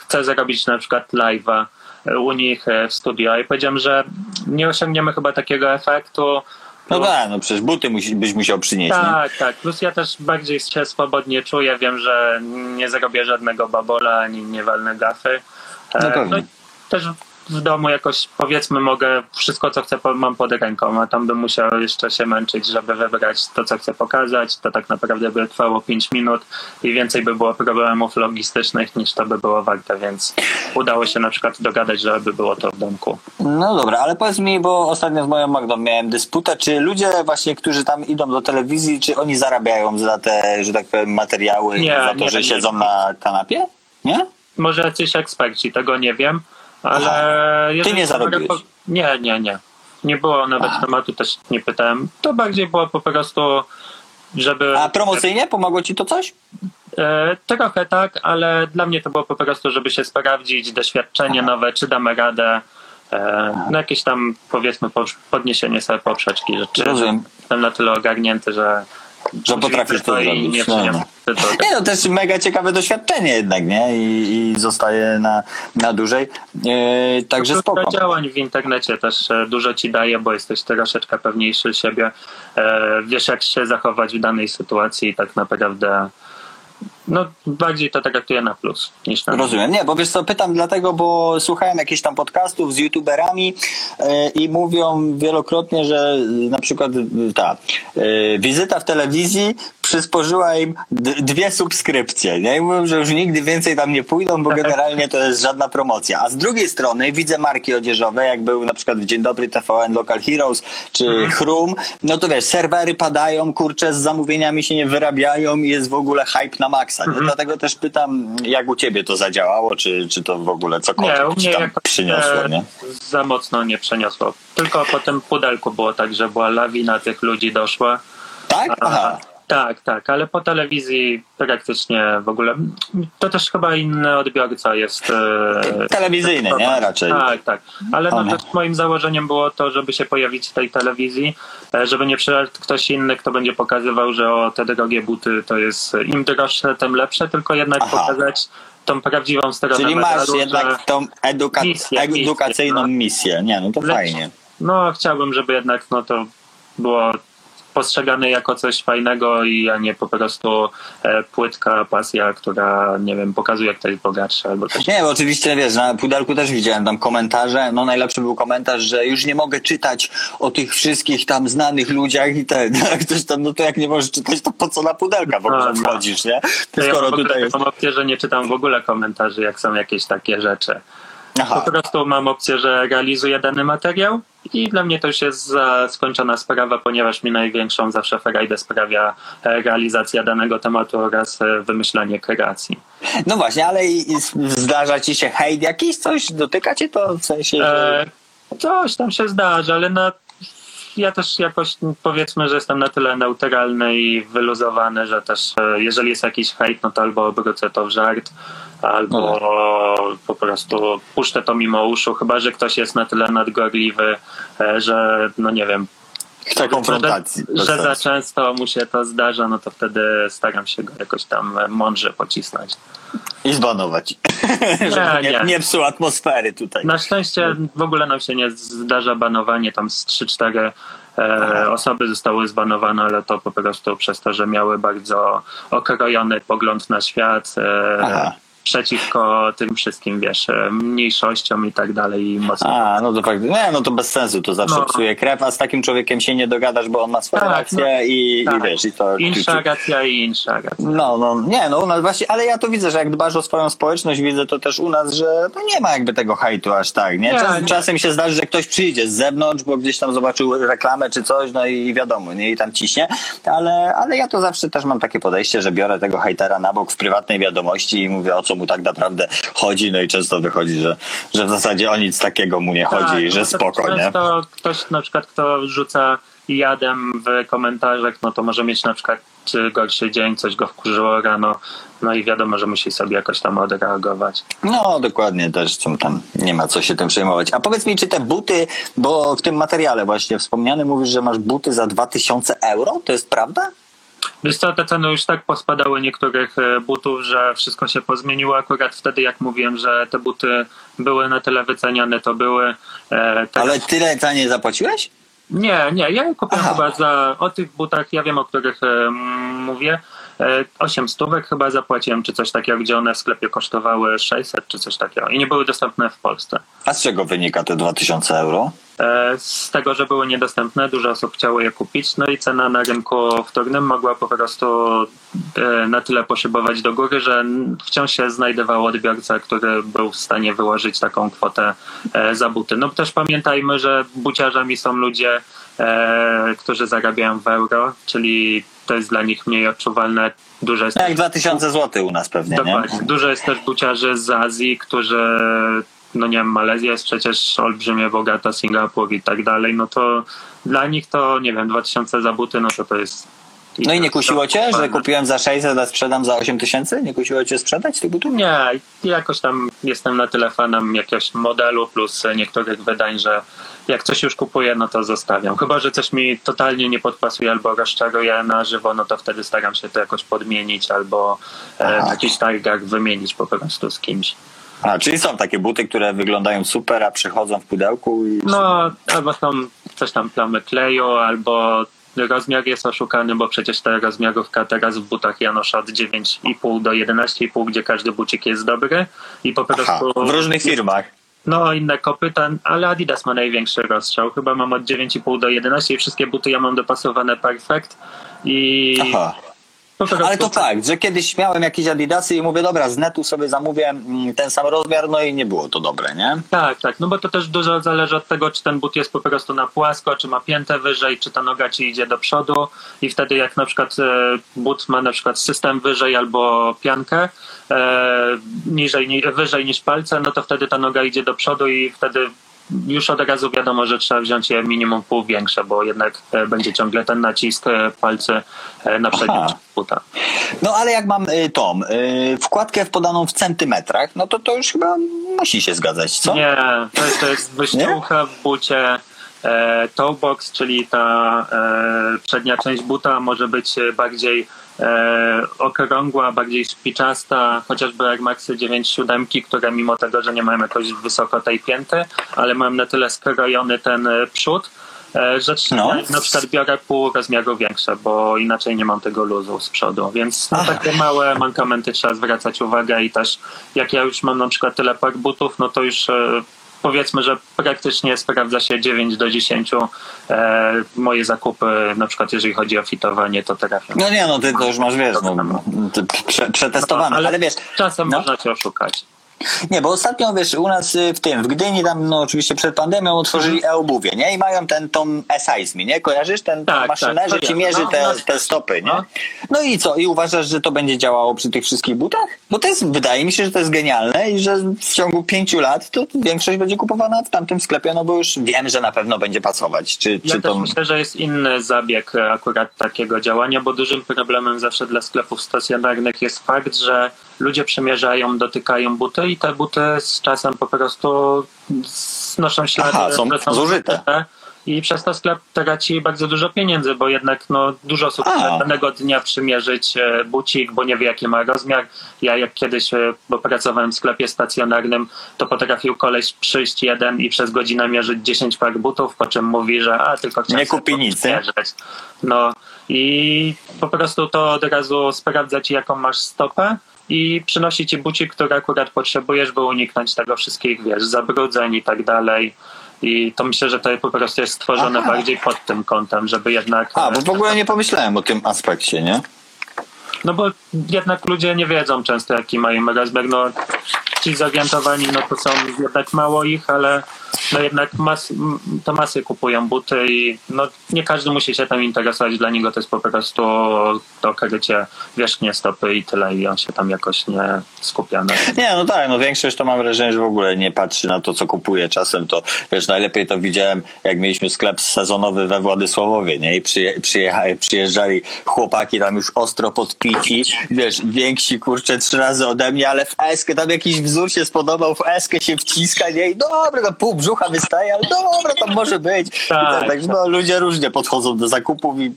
[SPEAKER 1] Chce, zrobić na przykład live'a e, u nich e, w studio i powiedziałem, że nie osiągniemy chyba takiego efektu.
[SPEAKER 2] No tak, no przecież buty musi, byś musiał przynieść, nie?
[SPEAKER 1] Tak, tak. Plus ja też bardziej się swobodnie czuję. Wiem, że nie zrobię żadnego babola ani nie walnę gafy.
[SPEAKER 2] No pewnie.
[SPEAKER 1] i też w domu jakoś powiedzmy mogę wszystko co chcę mam pod ręką, a tam bym musiał jeszcze się męczyć, żeby wybrać to co chcę pokazać. To tak naprawdę by trwało 5 minut i więcej by było problemów logistycznych niż to by było warte, więc udało się na przykład dogadać, żeby było to w domku.
[SPEAKER 2] No dobra, ale powiedz mi, bo ostatnio z moją Magdą miałem dysputę, czy ludzie właśnie, którzy tam idą do telewizji, czy oni zarabiają za te, że tak powiem, materiały,
[SPEAKER 1] Nie,
[SPEAKER 2] za to,
[SPEAKER 1] nie,
[SPEAKER 2] że
[SPEAKER 1] nie.
[SPEAKER 2] siedzą na kanapie? Nie?
[SPEAKER 1] Może jacyś eksperci, tego nie wiem, ale... jeżeli
[SPEAKER 2] nie zarobiłeś?
[SPEAKER 1] repo- Nie, nie, nie. Nie było nawet
[SPEAKER 2] Aha.
[SPEAKER 1] tematu, też nie pytałem. To bardziej było po prostu, żeby...
[SPEAKER 2] A promocyjnie pomogło ci to coś?
[SPEAKER 1] E, trochę tak, ale dla mnie to było po prostu, żeby się sprawdzić, doświadczenie nowe, czy damy radę, e, no jakieś tam powiedzmy po- podniesienie sobie poprzeczki, czy
[SPEAKER 2] Rozumiem.
[SPEAKER 1] jestem na tyle ogarnięty, że
[SPEAKER 2] Że potrafisz to zrobić.
[SPEAKER 1] nie
[SPEAKER 2] No, no. Nie no, też mega ciekawe doświadczenie jednak, nie? I, i zostaje na, na dłużej. Yy, także
[SPEAKER 1] Kultura
[SPEAKER 2] spoko.
[SPEAKER 1] działań w internecie też e, dużo ci daje, bo jesteś troszeczkę pewniejszy siebie. E, Wiesz, jak się zachować w danej sytuacji tak naprawdę no bardziej to traktuję na plus niż na
[SPEAKER 2] Rozumiem. Nie, bo wiesz co, pytam dlatego, bo słuchałem jakichś tam podcastów z youtuberami e, i mówią wielokrotnie, że e, na przykład e, ta e, wizyta w telewizji przysporzyła im dwie subskrypcje. Nie? I mówią, że już nigdy więcej tam nie pójdą, bo generalnie to jest żadna promocja. A z drugiej strony widzę marki odzieżowe, jak był na przykład w Dzień Dobry TVN Local Heroes czy Chrum, no to wiesz, serwery padają, kurczę, z zamówieniami się nie wyrabiają i jest w ogóle hype na maksa. Nie? Dlatego też pytam, jak u ciebie to zadziałało, czy, czy to w ogóle cokolwiek
[SPEAKER 1] Nie, u mnie
[SPEAKER 2] tam przyniosło,
[SPEAKER 1] e,
[SPEAKER 2] nie?
[SPEAKER 1] za mocno nie przeniosło. Tylko po tym pudelku było tak, że była lawina tych ludzi doszła.
[SPEAKER 2] Tak? Aha.
[SPEAKER 1] Tak, tak, ale po telewizji praktycznie w ogóle to też chyba inny odbiorca jest. e,
[SPEAKER 2] Telewizyjny, nie? Raczej.
[SPEAKER 1] Tak, tak. Ale no, też moim założeniem było to, żeby się pojawić w tej telewizji, e, żeby nie przyszedł ktoś inny, kto będzie pokazywał, że o te drogie buty to jest im droższe, tym lepsze, tylko jednak
[SPEAKER 2] Aha.
[SPEAKER 1] pokazać tą prawdziwą stronę
[SPEAKER 2] Czyli masz
[SPEAKER 1] medalu,
[SPEAKER 2] jednak tą eduka-
[SPEAKER 1] Misję,
[SPEAKER 2] edukacyjną
[SPEAKER 1] misję,
[SPEAKER 2] misję. Nie, no to
[SPEAKER 1] Lecz-
[SPEAKER 2] fajnie.
[SPEAKER 1] No, chciałbym, żeby jednak no to było postrzegane jako coś fajnego i a nie po prostu e, płytka pasja, która, nie wiem, pokazuje, jak ktoś jest bogatszy albo coś.
[SPEAKER 2] Nie, bo oczywiście wiesz, na pudelku też widziałem tam komentarze. No najlepszy był komentarz, że już nie mogę czytać o tych wszystkich tam znanych ludziach i ten. Ktoś tam, no to jak nie możesz czytać, to po co na pudelka w ogóle
[SPEAKER 1] A, no.
[SPEAKER 2] wchodzisz, nie?
[SPEAKER 1] Ja
[SPEAKER 2] Skoro
[SPEAKER 1] ogóle
[SPEAKER 2] tutaj jest.
[SPEAKER 1] że nie czytam w ogóle komentarzy, jak są jakieś takie rzeczy.
[SPEAKER 2] Aha.
[SPEAKER 1] Po prostu mam opcję, że realizuję dany materiał i dla mnie to już jest za skończona sprawa, ponieważ mi największą zawsze frajdę sprawia e, realizacja danego tematu oraz e, wymyślanie kreacji.
[SPEAKER 2] No właśnie, ale zdarza ci się hejt jakiś, coś dotyka cię to w sensie, że...
[SPEAKER 1] E, coś tam się zdarza, ale na, ja też jakoś powiedzmy, że jestem na tyle neutralny i wyluzowany, że też e, jeżeli jest jakiś hejt, no to albo obrócę to w żart, albo
[SPEAKER 2] No
[SPEAKER 1] po prostu puszczę to mimo uszu, chyba że ktoś jest na tyle nadgorliwy, e, że no nie wiem,
[SPEAKER 2] Chce konfrontacji.
[SPEAKER 1] że, że za często mu się to zdarza, no to wtedy staram się go jakoś tam mądrze pocisnąć.
[SPEAKER 2] I zbanować. Żeby nie,
[SPEAKER 1] nie.
[SPEAKER 2] nie psuł atmosfery tutaj.
[SPEAKER 1] Na szczęście w ogóle nam się nie zdarza banowanie, tam z 3-4 e, osoby zostały zbanowane, ale to po prostu przez to, że miały bardzo okrojony pogląd na świat, e, przeciwko tym wszystkim, wiesz, e, mniejszościom i tak dalej i mocno.
[SPEAKER 2] A, no to fakt. Nie, no to bez sensu, to zawsze
[SPEAKER 1] No.
[SPEAKER 2] psuje krew, a z takim człowiekiem się nie dogadasz, bo on ma swoje
[SPEAKER 1] Tak,
[SPEAKER 2] racje
[SPEAKER 1] no.
[SPEAKER 2] i, i
[SPEAKER 1] Tak.
[SPEAKER 2] wiesz, i to...
[SPEAKER 1] Insza racja i insza racja.
[SPEAKER 2] No, no, nie, no u nas właśnie, ale ja to widzę, że jak dbasz o swoją społeczność, widzę to też u nas, że no nie ma jakby tego hejtu aż tak, nie? Czas,
[SPEAKER 1] nie.
[SPEAKER 2] Czasem się zdarzy, że ktoś przyjdzie z zewnątrz, bo gdzieś tam zobaczył reklamę czy coś, no i wiadomo, nie, i tam ciśnie, ale, ale ja to zawsze też mam takie podejście, że biorę tego hejtera na bok w prywatnej wiadomości i mówię, o co mu tak naprawdę chodzi, no i często wychodzi, że, że w zasadzie o nic takiego mu nie chodzi,
[SPEAKER 1] Tak,
[SPEAKER 2] i że
[SPEAKER 1] no
[SPEAKER 2] spoko, nie?
[SPEAKER 1] Ktoś na przykład, kto rzuca jadem w komentarzach, no to może mieć na przykład czy gorszy dzień, coś go wkurzyło rano, no i wiadomo, że musi sobie jakoś tam odreagować.
[SPEAKER 2] No, dokładnie, też tam nie ma co się tym przejmować. A powiedz mi, czy te buty, bo w tym materiale właśnie wspomniany mówisz, że masz buty za 2000 euro, to jest prawda?
[SPEAKER 1] Wiesz co, te ceny już tak pospadały niektórych e, butów, że wszystko się pozmieniło. Akurat wtedy, jak mówiłem, że te buty były na tyle wyceniane, to były. E, teraz-
[SPEAKER 2] Ale tyle taniej zapłaciłeś?
[SPEAKER 1] Nie, nie, ja kupiłem
[SPEAKER 2] Aha.
[SPEAKER 1] chyba za, o tych butach, ja wiem o których e, mówię, 8 stówek chyba zapłaciłem, czy coś takiego, gdzie one w sklepie kosztowały 600 czy coś takiego i nie były dostępne w Polsce.
[SPEAKER 2] A z czego wynika te 2000 euro?
[SPEAKER 1] E, Z tego, że były niedostępne, dużo osób chciało je kupić, no i cena na rynku wtórnym mogła po prostu e, na tyle poszybować do góry, że wciąż się znajdował odbiorca, który był w stanie wyłożyć taką kwotę e, za buty. No też pamiętajmy, że buciarzami są ludzie, e, którzy zarabiają w euro, czyli to jest dla nich mniej odczuwalne. Dużo jest
[SPEAKER 2] Jak 2000 zł u nas pewnie, nie?
[SPEAKER 1] Dokładnie. Dużo jest też buciarzy z Azji, którzy, no nie wiem, Malezja jest przecież olbrzymie bogata, Singapur i tak dalej, no to dla nich to, nie wiem, 2000 za buty, no to to jest...
[SPEAKER 2] No i nie kusiło cię, że kupiłem za 600, a sprzedam za 8000? Nie kusiło cię sprzedać tych butów?
[SPEAKER 1] Nie, jakoś tam jestem na tyle fanem jakiegoś modelu plus niektórych wydań, że jak coś już kupuję, no to zostawiam. Chyba, że coś mi totalnie nie podpasuje albo rozczaruje na żywo, no to wtedy staram się to jakoś podmienić albo e,
[SPEAKER 2] Aha.
[SPEAKER 1] w jakichś targach wymienić po prostu z kimś.
[SPEAKER 2] A, czyli są takie buty, które wyglądają super, a przychodzą w pudełku i...
[SPEAKER 1] No, albo są coś tam plamy kleju, albo rozmiar jest oszukany, bo przecież ta rozmiarówka teraz w butach Janosza od 9,5 do 11,5, gdzie każdy bucik jest dobry i po
[SPEAKER 2] Aha,
[SPEAKER 1] prostu
[SPEAKER 2] w różnych firmach.
[SPEAKER 1] No inne kopyta, ale Adidas ma największy rozstrzał. Chyba mam od 9,5 do 11 i wszystkie buty ja mam dopasowane perfekt i
[SPEAKER 2] Aha.
[SPEAKER 1] Prostu
[SPEAKER 2] Ale to fakt, że kiedyś miałem jakieś adidasy i mówię, dobra, z netu sobie zamówię mm, ten sam rozmiar, no i nie było to dobre, nie?
[SPEAKER 1] Tak, tak, no bo to też dużo zależy od tego, czy ten but jest po prostu na płasko, czy ma piętę wyżej, czy ta noga ci idzie do przodu i wtedy jak na przykład e, but ma na przykład system wyżej albo piankę e, niżej, ni, wyżej niż palce, no to wtedy ta noga idzie do przodu i wtedy już od razu wiadomo, że trzeba wziąć je minimum pół większe, bo jednak e, będzie ciągle ten nacisk e, palcy e, na przednim buta.
[SPEAKER 2] No ale jak mam tą wkładkę podaną w centymetrach, no to to już chyba musi się zgadzać, co?
[SPEAKER 1] Nie, to jest, to jest wyściółka w bucie. Toebox, czyli ta przednia część buta może być bardziej e, okrągła, bardziej szpiczasta, chociażby Air Maxy 9.7, które mimo tego, że nie mają jakoś wysoko tej pięty, ale mają na tyle skrojony ten e, przód, e, że
[SPEAKER 2] No.
[SPEAKER 1] no. na przykład biorę pół rozmiaru większe, bo inaczej nie mam tego luzu z przodu, więc na
[SPEAKER 2] Aha.
[SPEAKER 1] takie małe mankamenty trzeba zwracać uwagę i też jak ja już mam na przykład tyle par butów, no to już e, powiedzmy, że praktycznie sprawdza się 9 do 10 e, moje zakupy, na przykład jeżeli chodzi o fitowanie, to trafią.
[SPEAKER 2] No nie, no ty to już masz, wiesz, no, prze, przetestowane, ale, wiesz,
[SPEAKER 1] czasem
[SPEAKER 2] no.
[SPEAKER 1] można się oszukać.
[SPEAKER 2] Nie, bo ostatnio wiesz, u nas y, w tym, w Gdyni tam, no oczywiście przed pandemią otworzyli e-obuwie, nie? I mają ten, tą e-size nie? Kojarzysz ten,
[SPEAKER 1] Tak,
[SPEAKER 2] maszynę,
[SPEAKER 1] tak,
[SPEAKER 2] że ci mierzy
[SPEAKER 1] No,
[SPEAKER 2] te,
[SPEAKER 1] no.
[SPEAKER 2] te stopy, nie?
[SPEAKER 1] No.
[SPEAKER 2] No i co? I uważasz, że to będzie działało przy tych wszystkich butach? Bo to jest, wydaje mi się, że to jest genialne i że w ciągu pięciu lat to większość będzie kupowana w tamtym sklepie, no bo już wiem, że na pewno będzie pasować. Czy,
[SPEAKER 1] Ja
[SPEAKER 2] czy to...
[SPEAKER 1] myślę, że jest inny zabieg akurat takiego działania, bo dużym problemem zawsze dla sklepów stacjonarnych jest fakt, że ludzie przemierzają, dotykają buty i te buty z czasem po prostu znoszą ślady.
[SPEAKER 2] Aha, są zużyte.
[SPEAKER 1] I przez to sklep traci bardzo dużo pieniędzy, bo jednak no, dużo osób
[SPEAKER 2] A.
[SPEAKER 1] chce danego dnia przymierzyć e, bucik, bo nie wie jaki ma rozmiar. Ja jak kiedyś, e, bo pracowałem w sklepie stacjonarnym, to potrafił koleś przyjść jeden i przez godzinę mierzyć 10 par butów, po czym mówi, że a tylko chciałem
[SPEAKER 2] Nie kupi nic, nie?
[SPEAKER 1] przymierzyć. No i po prostu to od razu sprawdza ci jaką masz stopę i przynosi ci bucik, który akurat potrzebujesz, by uniknąć tego wszystkich, wiesz, zabrudzeń i tak dalej. I to myślę, że to po prostu jest stworzone
[SPEAKER 2] Aha.
[SPEAKER 1] bardziej pod tym kątem, żeby jednak.
[SPEAKER 2] A, bo w ogóle nie pomyślałem o tym aspekcie, nie?
[SPEAKER 1] No bo jednak ludzie nie wiedzą często, jaki mają rozmiar. No, ci zorientowani, no to są jednak mało ich, ale no jednak mas, to masy kupują buty i no nie każdy musi się tam interesować. Dla niego to jest po prostu to krycie wierzchnie stopy i tyle i on się tam jakoś nie skupia na.
[SPEAKER 2] Nie, no tak, no większość to mam wrażenie, że w ogóle nie patrzy na to, co kupuje. Czasem to, wiesz, najlepiej to widziałem, jak mieliśmy sklep sezonowy we Władysławowie, nie? I przyje, przyjecha- przyjeżdżali chłopaki tam już ostro podpici, wiesz, więksi, kurczę, trzy razy ode mnie, ale w eskę tam jakiś wzór się spodobał, w eskę się wciska, nie? I dobra, no pół brzucha wystaje, ale dobra, to może być.
[SPEAKER 1] Tak,
[SPEAKER 2] I tak, no ludzie różnie podchodzą do zakupów i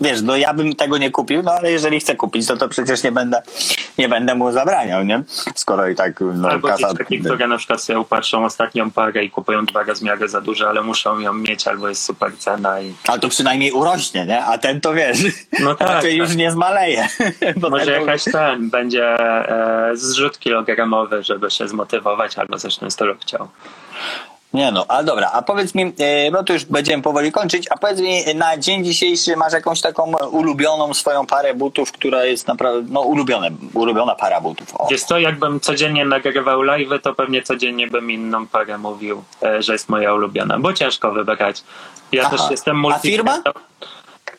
[SPEAKER 2] Wiesz, no ja bym tego nie kupił, no ale jeżeli chcę kupić, to to przecież nie będę, nie będę mu zabraniał, nie? Skoro i tak no,
[SPEAKER 1] Albo
[SPEAKER 2] kasa...
[SPEAKER 1] ci takie, które na przykład sobie upatrzą ostatnią parę i kupują dwa rozmiary za duże, ale muszą ją mieć, albo jest super cena i
[SPEAKER 2] Ale to przynajmniej urośnie, nie? A ten to wiesz,
[SPEAKER 1] No tak,
[SPEAKER 2] raczej
[SPEAKER 1] tak.
[SPEAKER 2] już nie zmaleje.
[SPEAKER 1] Może
[SPEAKER 2] ten
[SPEAKER 1] jakaś ten będzie e, zrzut kilogramowy, żeby się zmotywować, albo coś w tym stylu chciał.
[SPEAKER 2] Nie no, ale dobra, a powiedz mi, e, bo tu już będziemy powoli kończyć, a powiedz mi, na dzień dzisiejszy masz jakąś taką ulubioną swoją parę butów, która jest naprawdę, no ulubione, ulubiona para butów. O.
[SPEAKER 1] Wiesz co, jakbym codziennie nagrywał live'y, to pewnie codziennie bym inną parę mówił, e, że jest moja ulubiona, bo ciężko wybrać. Ja
[SPEAKER 2] Aha.
[SPEAKER 1] też jestem
[SPEAKER 2] A
[SPEAKER 1] multi
[SPEAKER 2] firma?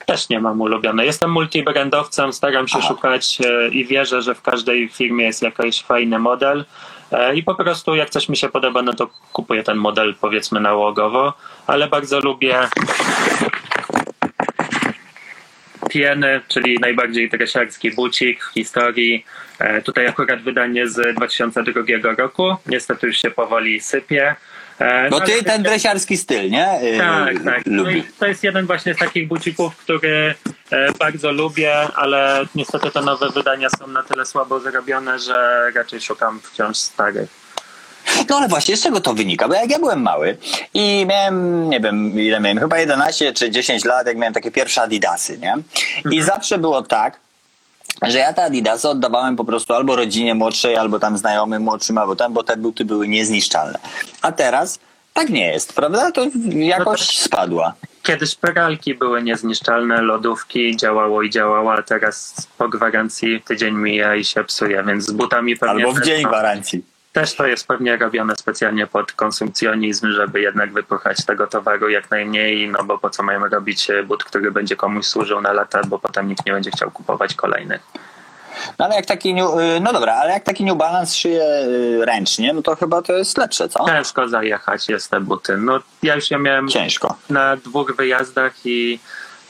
[SPEAKER 1] Też nie mam ulubionej. Jestem multibrandowcem, staram się
[SPEAKER 2] Aha.
[SPEAKER 1] szukać e, i wierzę, że w każdej firmie jest jakiś fajny model. E, I po prostu jak coś mi się podoba, no to kupuję ten model powiedzmy nałogowo, ale bardzo lubię Pieny, czyli najbardziej dresiarski bucik w historii. E, Tutaj akurat wydanie z 2002 roku. Niestety już się powoli sypie. E, no,
[SPEAKER 2] ty
[SPEAKER 1] ale-
[SPEAKER 2] ten dresiarski styl, nie? E,
[SPEAKER 1] tak, tak. No i
[SPEAKER 2] Lubi.
[SPEAKER 1] to jest jeden właśnie z takich bucików, który e, bardzo lubię, ale niestety te nowe wydania są na tyle słabo zrobione, że raczej szukam wciąż starych.
[SPEAKER 2] No ale właśnie, z czego to wynika? Bo jak ja byłem mały i miałem, nie wiem ile miałem, chyba 11 czy 10 lat, jak miałem takie pierwsze adidasy, nie? I zawsze było tak, że ja te adidasy oddawałem po prostu albo rodzinie młodszej, albo tam znajomym młodszym, albo tam, bo te buty były niezniszczalne. A teraz tak nie jest, prawda? To jakoś spadła.
[SPEAKER 1] Kiedyś peralki były niezniszczalne, lodówki działało i działało, a teraz po gwarancji tydzień mija i się psuje, więc z butami pewnie
[SPEAKER 2] Albo w dzień
[SPEAKER 1] no,
[SPEAKER 2] gwarancji.
[SPEAKER 1] Też to jest pewnie robione specjalnie pod konsumpcjonizm, żeby jednak wypychać tego towaru jak najmniej, no bo po co mają robić e, but, który będzie komuś służył na lata, bo potem nikt nie będzie chciał kupować kolejnych.
[SPEAKER 2] No ale jak taki, New, y, no dobra, ale jak taki New Balance szyje y, ręcznie, no to chyba to jest lepsze, co?
[SPEAKER 1] Ciężko zajechać jest te buty. No ja już je miałem
[SPEAKER 2] Ciężko.
[SPEAKER 1] na dwóch wyjazdach i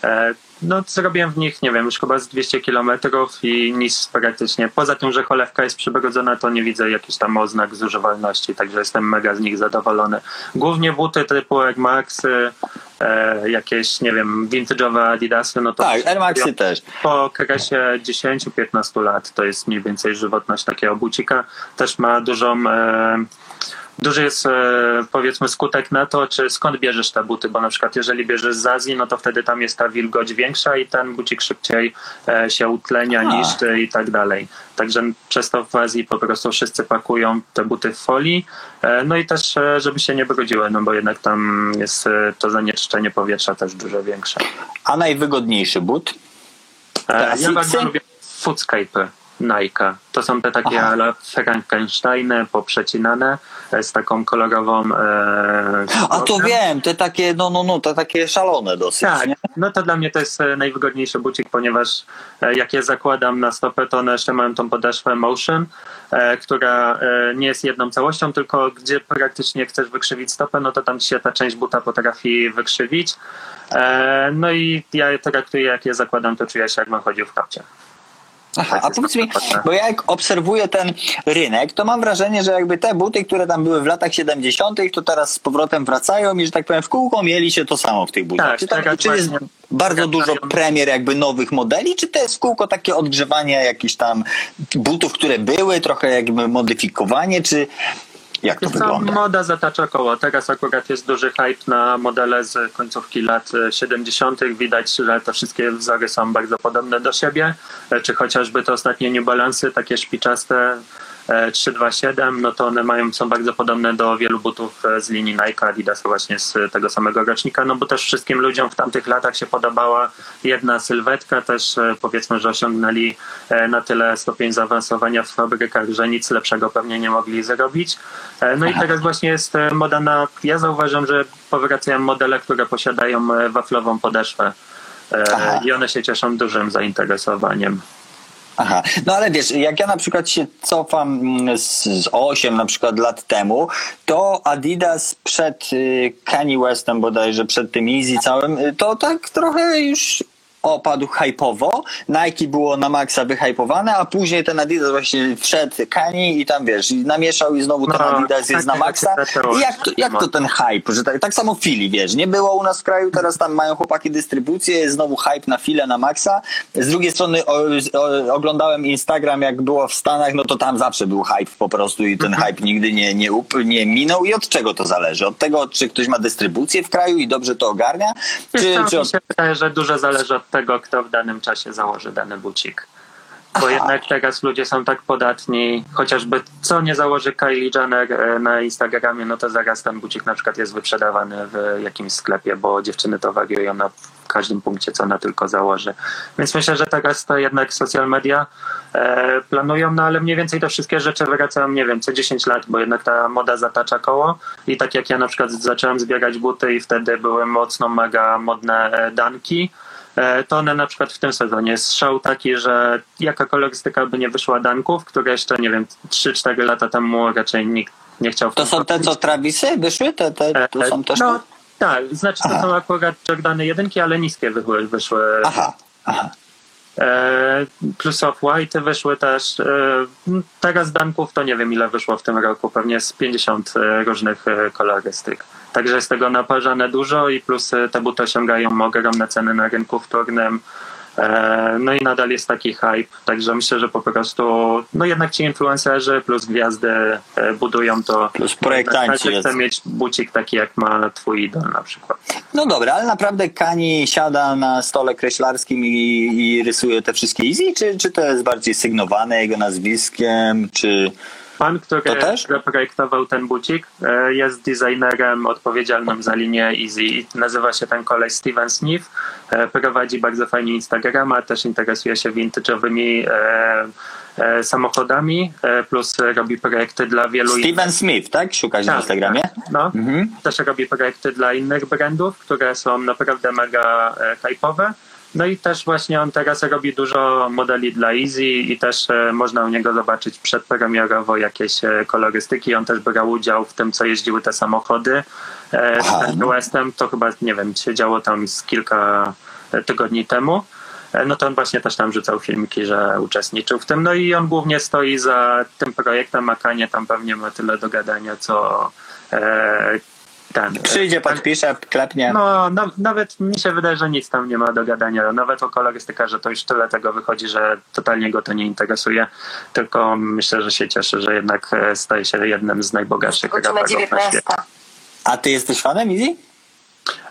[SPEAKER 1] e, no zrobiłem w nich, nie wiem, już chyba z 200 kilometrów i nic praktycznie. Poza tym, że cholewka jest przybrodzona, to nie widzę jakichś tam oznak zużywalności, także jestem mega z nich zadowolony. Głównie buty typu Air Maxy, e, jakieś, nie wiem, vintage'owe Adidasy, no to
[SPEAKER 2] Tak, Air Maxy też.
[SPEAKER 1] po okresie 10-15 lat to jest mniej więcej żywotność takiego bucika. Też ma dużą. E, Duży jest e, powiedzmy skutek na to, czy skąd bierzesz te buty, bo na przykład jeżeli bierzesz z Azji, no to wtedy tam jest ta wilgoć większa i ten bucik szybciej e, się utlenia,
[SPEAKER 2] A.
[SPEAKER 1] niszczy i tak dalej. Także przez to w Azji po prostu wszyscy pakują te buty w folii, e, no i też żeby się nie brudziły, no bo jednak tam jest to zanieczyszczenie powietrza też dużo większe.
[SPEAKER 2] A najwygodniejszy but?
[SPEAKER 1] Ja bardzo lubię foodscape'y. Nike. To są te takie
[SPEAKER 2] Aha.
[SPEAKER 1] ale Frankensteiny poprzecinane e, z taką kolorową. E,
[SPEAKER 2] A to wiem, te takie, no, no, no, te takie szalone dosyć,
[SPEAKER 1] Tak,
[SPEAKER 2] nie?
[SPEAKER 1] no to dla mnie to jest e, najwygodniejszy bucik, ponieważ e, jak je zakładam na stopę, to one jeszcze mają tą podeszwę motion, e, która e, nie jest jedną całością, tylko gdzie praktycznie chcesz wykrzywić stopę, no to tam się ta część buta potrafi wykrzywić. No i ja je traktuję, jak je zakładam, to czuję się, jakbym chodził w kapciach.
[SPEAKER 2] Aha, a powiedz mi, bo ja jak obserwuję ten rynek, to mam wrażenie, że jakby te buty, które tam były w latach 70., to teraz z powrotem wracają i że tak powiem w kółko mieli się to samo w tych butach.
[SPEAKER 1] Tak,
[SPEAKER 2] czy tam,
[SPEAKER 1] tak,
[SPEAKER 2] czy jest
[SPEAKER 1] właśnie.
[SPEAKER 2] bardzo
[SPEAKER 1] Tak,
[SPEAKER 2] dużo premier jakby nowych modeli, czy to jest w kółko takie odgrzewanie jakichś tam butów, które były, trochę jakby modyfikowanie, czy jak to
[SPEAKER 1] Wiesz co,
[SPEAKER 2] wygląda?
[SPEAKER 1] moda zatacza koło. Teraz akurat jest duży hype na modele z końcówki lat e, 70. Widać, że te wszystkie wzory są bardzo podobne do siebie. E, Czy chociażby te ostatnie New takie szpiczaste e, 327, no to one mają, są bardzo podobne do wielu butów e, z linii Nike, Adidas właśnie z tego samego rocznika, no bo też wszystkim ludziom w tamtych latach się podobała jedna sylwetka, też e, powiedzmy, że osiągnęli e, na tyle stopień zaawansowania w fabrykach, że nic lepszego pewnie nie mogli zrobić. E, No i teraz właśnie jest e, moda na, ja zauważam, że powracają modele, które posiadają e, waflową podeszwę E,
[SPEAKER 2] Aha.
[SPEAKER 1] i one się cieszą dużym zainteresowaniem.
[SPEAKER 2] Aha, no ale wiesz, jak ja na przykład się cofam mm, z, z 8 na przykład lat temu, to Adidas przed y, Kanye Westem bodajże, przed tym Easy całym, y, to tak trochę już opadł hypowo. Nike było na maksa wyhypowane, a później ten Adidas właśnie wszedł Kanye i tam wiesz, i namieszał i znowu ten
[SPEAKER 1] No,
[SPEAKER 2] Adidas jest na maksa. I jak to, jak to ten hype, że tak, tak samo Fili, wiesz, nie było u nas w kraju, teraz tam mają chłopaki dystrybucję, jest znowu hype na Filę, na maksa. Z drugiej strony o, o, oglądałem Instagram, jak było w Stanach, no to tam zawsze był hype po prostu i ten hype nigdy nie, nie, up, nie minął. I od czego to zależy? Od tego, czy ktoś ma dystrybucję w kraju i dobrze to ogarnia?
[SPEAKER 1] Wiesz
[SPEAKER 2] Czy, czy
[SPEAKER 1] mi
[SPEAKER 2] od...
[SPEAKER 1] się wydaje, że dużo zależy od tego, kto w danym czasie założy dany bucik. Bo
[SPEAKER 2] Aha.
[SPEAKER 1] jednak teraz ludzie są tak podatni, chociażby co nie założy Kylie Jenner e, na Instagramie, no to zaraz ten bucik na przykład jest wyprzedawany w jakimś sklepie, bo dziewczyny to wariują na każdym punkcie, co ona tylko założy. Więc myślę, że teraz to jednak social media e, planują, no ale mniej więcej te wszystkie rzeczy wracają, nie wiem, co 10 lat, bo jednak ta moda zatacza koło i tak jak ja na przykład zacząłem zbierać buty i wtedy były mocno mega modne e, danki, to one na przykład w tym sezonie show taki, że jaka kolorystyka by nie wyszła danków, które jeszcze, nie wiem, 3-4 lata temu raczej nikt nie chciał
[SPEAKER 2] To są te, co Travisy wyszły? Te, te, to są też...
[SPEAKER 1] No tak, znaczy to
[SPEAKER 2] Aha.
[SPEAKER 1] są akurat Jordany jedynki, ale niskie wyszły. wyszły.
[SPEAKER 2] Aha, aha.
[SPEAKER 1] E, plus Off-White wyszły też. E, teraz danków to nie wiem ile wyszło w tym roku, pewnie z 50 e, różnych e, kolorystyk. Także jest tego naparzane dużo i plus e, te buty osiągają ogromne ceny na rynku wtórnym. E, No i nadal jest taki hype, także myślę, że po prostu no jednak ci influencerzy plus gwiazdy e, budują to.
[SPEAKER 2] Plus projektanci
[SPEAKER 1] Każdy chce mieć bucik taki jak ma twój idol na przykład.
[SPEAKER 2] No dobra, ale naprawdę Kani siada na stole kreślarskim i, i rysuje te wszystkie easy, czy, czy to jest bardziej sygnowane jego nazwiskiem, czy...
[SPEAKER 1] Pan, który zaprojektował ten bucik, e, jest designerem odpowiedzialnym za linię Easy. Nazywa się ten kolej Steven Smith. E, Prowadzi bardzo fajnie Instagrama, też interesuje się vintage'owymi e, samochodami, plus robi projekty dla wielu
[SPEAKER 2] Steven Smith, tak? Szukać na
[SPEAKER 1] Tak,
[SPEAKER 2] Instagramie?
[SPEAKER 1] tak. No,
[SPEAKER 2] Mhm.
[SPEAKER 1] też robi projekty dla innych brandów, które są naprawdę mega hype'owe. No i też właśnie on teraz robi dużo modeli dla Easy i też e, można u niego zobaczyć przedpremierowo jakieś e, kolorystyki. On też brał udział w tym, co jeździły te samochody. E,
[SPEAKER 2] Aha,
[SPEAKER 1] Z. Westem to chyba, nie wiem, się działo tam z kilka tygodni temu. No to on właśnie też tam rzucał filmiki, że uczestniczył w tym. No i on głównie stoi za tym projektem, a Kanie tam pewnie ma tyle do gadania, co ten.
[SPEAKER 2] Przyjdzie, podpisze, klepnie.
[SPEAKER 1] No, na, nawet mi się wydaje, że nic tam nie ma do gadania. Nawet o kolorystykarze to już tyle tego wychodzi, że totalnie go to nie interesuje. Tylko myślę, że się cieszy, że jednak e, staje się jednym z najbogatszych raperów na
[SPEAKER 3] 19.
[SPEAKER 1] świecie.
[SPEAKER 2] A ty jesteś fanem Easy?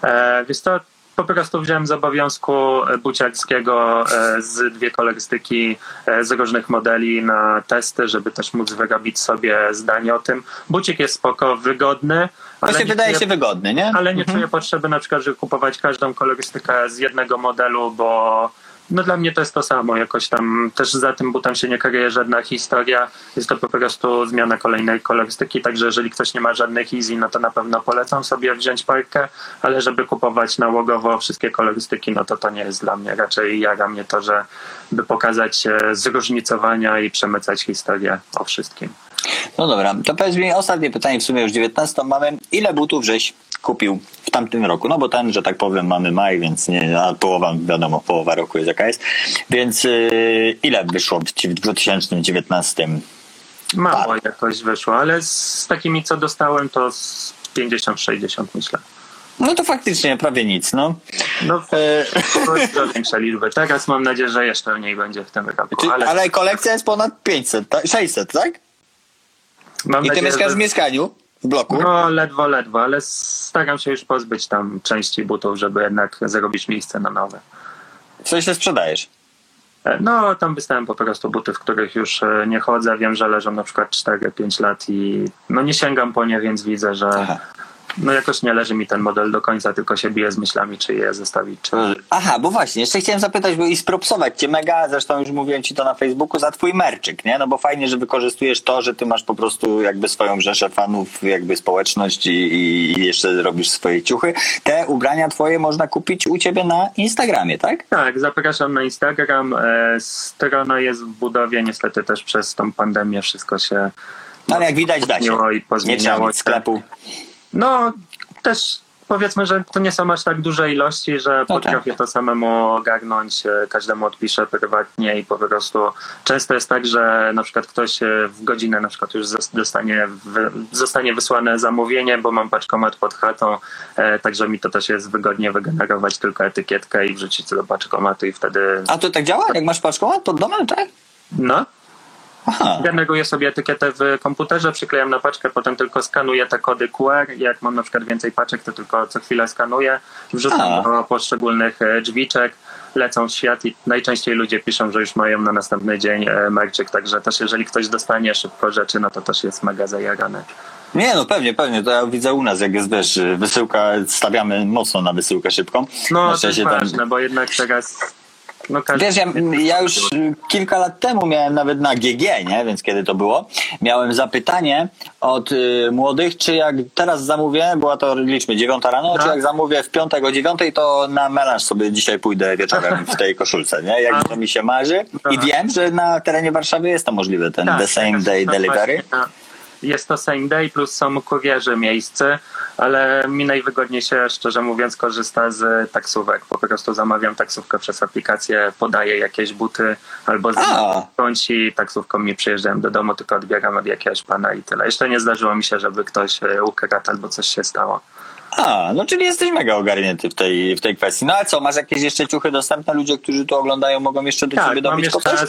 [SPEAKER 1] E, Wiesz to po prostu wziąłem z obowiązku e, buciarskiego e, z dwie kolorystyki e, z różnych modeli na testy, żeby też móc wyrobić sobie zdanie o tym. Bucik jest spoko, wygodny, ale nie
[SPEAKER 2] wydaje
[SPEAKER 1] czuję-
[SPEAKER 2] się wygodny, nie?
[SPEAKER 1] ale nie czuję potrzeby na przykład, żeby kupować każdą kolorystykę z jednego modelu, bo no dla mnie to jest to samo. Jakoś tam też za tym butem się nie kryje żadna historia. Jest to po prostu zmiana kolejnej kolorystyki, także jeżeli ktoś nie ma żadnych easy, no to na pewno polecam sobie wziąć parkę, ale żeby kupować nałogowo wszystkie kolorystyki, no to to nie jest dla mnie. Raczej jaga mnie to, że by pokazać zróżnicowania i przemycać historię o wszystkim.
[SPEAKER 2] No dobra, to powiedz mi ostatnie pytanie, w sumie już 19 mamy. Ile butów żeś kupił w tamtym roku? No bo ten, że tak powiem, mamy maj, więc nie, a połowa, wiadomo, połowa roku jest jaka jest. Więc yy, ile wyszło w 2019?
[SPEAKER 1] Mało jakoś wyszło, ale z takimi, co dostałem, to z 50-60 myślę.
[SPEAKER 2] No to faktycznie prawie nic, no.
[SPEAKER 1] No, dużo większe liczby. Teraz mam nadzieję, że jeszcze mniej będzie w tym roku.
[SPEAKER 2] Ale...
[SPEAKER 1] Ale,
[SPEAKER 2] kolekcja jest ponad 500, tak? 600, tak?
[SPEAKER 1] Mam
[SPEAKER 2] I ty
[SPEAKER 1] nadzieję,
[SPEAKER 2] mieszkasz
[SPEAKER 1] że...
[SPEAKER 2] w mieszkaniu? W bloku?
[SPEAKER 1] No, ledwo, ledwo, ale staram się już pozbyć tam części butów, żeby jednak zrobić miejsce na nowe.
[SPEAKER 2] Coś się sprzedajesz?
[SPEAKER 1] E, No, tam wystałem po prostu buty, w których już e, nie chodzę. Wiem, że leżą na przykład 4-5 lat i no nie sięgam po nie, więc widzę, że
[SPEAKER 2] Aha.
[SPEAKER 1] No jakoś nie leży mi ten model do końca, tylko się biję z myślami, czy je zostawić, czy...
[SPEAKER 2] Aha, bo właśnie, jeszcze chciałem zapytać, bo i spropsować cię mega, zresztą już mówiłem ci to na Facebooku, za twój merczyk, nie? No bo fajnie, że wykorzystujesz to, że ty masz po prostu jakby swoją rzeszę fanów, jakby społeczność i, i jeszcze robisz swoje ciuchy. Te ubrania twoje można kupić u ciebie na Instagramie, tak?
[SPEAKER 1] Tak, zapraszam na Instagram. E, Strona jest w budowie, niestety też przez tą pandemię wszystko się
[SPEAKER 2] No ale jak widać da się.
[SPEAKER 1] zmieniło i
[SPEAKER 2] Nie trzeba sklepu.
[SPEAKER 1] No, też powiedzmy, że to nie są aż tak duże ilości, że
[SPEAKER 2] No
[SPEAKER 1] potrafię to samemu ogarnąć, e, każdemu odpiszę prywatnie i po prostu często jest tak, że na przykład ktoś e, w godzinę na przykład już dostanie, zostanie wysłane zamówienie, bo mam paczkomat pod chatą, e, także mi to też jest wygodnie wygenerować tylko etykietkę i wrzucić do paczkomatu i wtedy
[SPEAKER 2] A to tak działa? Jak masz paczkomat pod domem, tak?
[SPEAKER 1] no,
[SPEAKER 2] Aha.
[SPEAKER 1] Generuję sobie etykietę w komputerze, przyklejam na paczkę, potem tylko skanuję te kody QR. Jak mam na przykład więcej paczek, to tylko co chwilę skanuję, wrzucam
[SPEAKER 2] A.
[SPEAKER 1] do poszczególnych e, drzwiczek, lecą w świat i najczęściej ludzie piszą, że już mają na następny dzień e, merczyk, także też jeżeli ktoś dostanie szybko rzeczy, no to też jest mega zajarane.
[SPEAKER 2] Nie, no pewnie, pewnie. To ja widzę u nas, jak jest, wiesz, wysyłka, stawiamy mocno na wysyłkę szybką.
[SPEAKER 1] No to jest
[SPEAKER 2] szczęście tam-
[SPEAKER 1] ważne, bo jednak teraz no każdy...
[SPEAKER 2] Wiesz, ja, ja już y, kilka lat temu miałem nawet na GG, nie? Więc kiedy to było, miałem zapytanie od y, młodych, czy jak teraz zamówię, była to liczmy dziewiąta rano,
[SPEAKER 1] No.
[SPEAKER 2] czy jak zamówię w piątek o dziewiątej, to na melanż sobie dzisiaj pójdę wieczorem w tej koszulce, nie? Jak to mi się marzy. I wiem, że na terenie Warszawy jest to możliwe, ten
[SPEAKER 1] Tak,
[SPEAKER 2] the same
[SPEAKER 1] tak,
[SPEAKER 2] day
[SPEAKER 1] to
[SPEAKER 2] delivery.
[SPEAKER 1] właśnie, no. Jest to same day plus są kurierzy miejscy, ale mi najwygodniej się, szczerze mówiąc, korzysta z taksówek. Po prostu zamawiam taksówkę przez aplikację, podaję jakieś buty albo skądś i taksówką mi przyjeżdżają do domu, tylko odbieram od jakiegoś pana i tyle. Jeszcze nie zdarzyło mi się, żeby ktoś e, ukradł albo coś się stało.
[SPEAKER 2] A, no czyli jesteś mega ogarnięty w tej, w tej kwestii. No a co, masz jakieś jeszcze ciuchy dostępne? Ludzie, którzy to oglądają, mogą jeszcze do
[SPEAKER 1] Tak,
[SPEAKER 2] ciebie
[SPEAKER 1] mam
[SPEAKER 2] dobić
[SPEAKER 1] jeszcze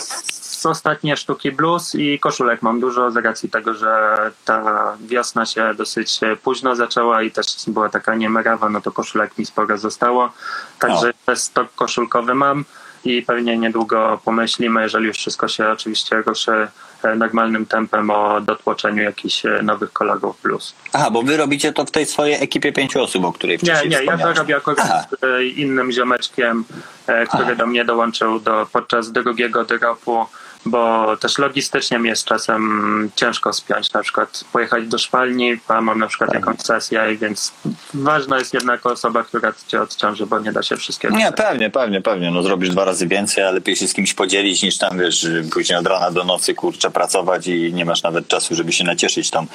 [SPEAKER 1] z ostatnie sztuki blues i koszulek mam dużo z racji tego, że ta wiosna się dosyć późno zaczęła i też była taka niemerawa, no to koszulek mi sporo zostało. Także też stok koszulkowy mam i pewnie niedługo pomyślimy, jeżeli już wszystko się oczywiście ruszy normalnym tempem o dotłoczeniu jakichś e, nowych kolorów blues.
[SPEAKER 2] Aha, bo wy robicie to w tej swojej ekipie pięciu osób, o której
[SPEAKER 1] Nie,
[SPEAKER 2] wcześniej
[SPEAKER 1] nie, ja to robię akurat
[SPEAKER 2] Aha.
[SPEAKER 1] z e, innym ziomeczkiem, e, który
[SPEAKER 2] Aha.
[SPEAKER 1] do mnie dołączył do, podczas drugiego dropu, bo też logistycznie mi jest czasem ciężko spiąć, na przykład pojechać do szwalni, a mam na przykład
[SPEAKER 2] Tak.
[SPEAKER 1] jakąś sesję, więc ważna jest jednak osoba, która cię odciąży, bo nie da się wszystkiego.
[SPEAKER 2] Nie, pewnie, pewnie, pewnie. No zrobisz dwa razy więcej, ale lepiej się z kimś podzielić niż tam, wiesz, później od rana do nocy, kurczę, pracować i nie masz nawet czasu, żeby się nacieszyć tam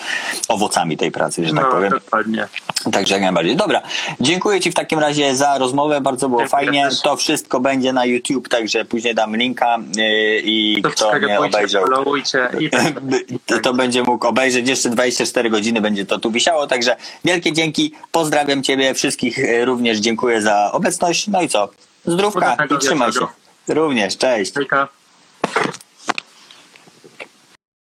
[SPEAKER 2] owocami tej pracy, że tak
[SPEAKER 1] no,
[SPEAKER 2] powiem.
[SPEAKER 1] dokładnie.
[SPEAKER 2] Także jak najbardziej. Dobra, dziękuję Ci w takim razie za rozmowę, bardzo było
[SPEAKER 1] Dziękuję
[SPEAKER 2] fajnie.
[SPEAKER 1] też.
[SPEAKER 2] To wszystko będzie na YouTube, także później dam linka yy, i kto nie
[SPEAKER 1] Subskrybujcie,
[SPEAKER 2] obejrzał,
[SPEAKER 1] followujcie i tak.
[SPEAKER 2] to, to będzie mógł obejrzeć. Jeszcze 24 godziny będzie to tu wisiało, także wielkie dzięki. Pozdrawiam Ciebie wszystkich, yy, również dziękuję za obecność. No i co? Zdrówka i trzymaj się. Również, cześć.
[SPEAKER 1] Hejka.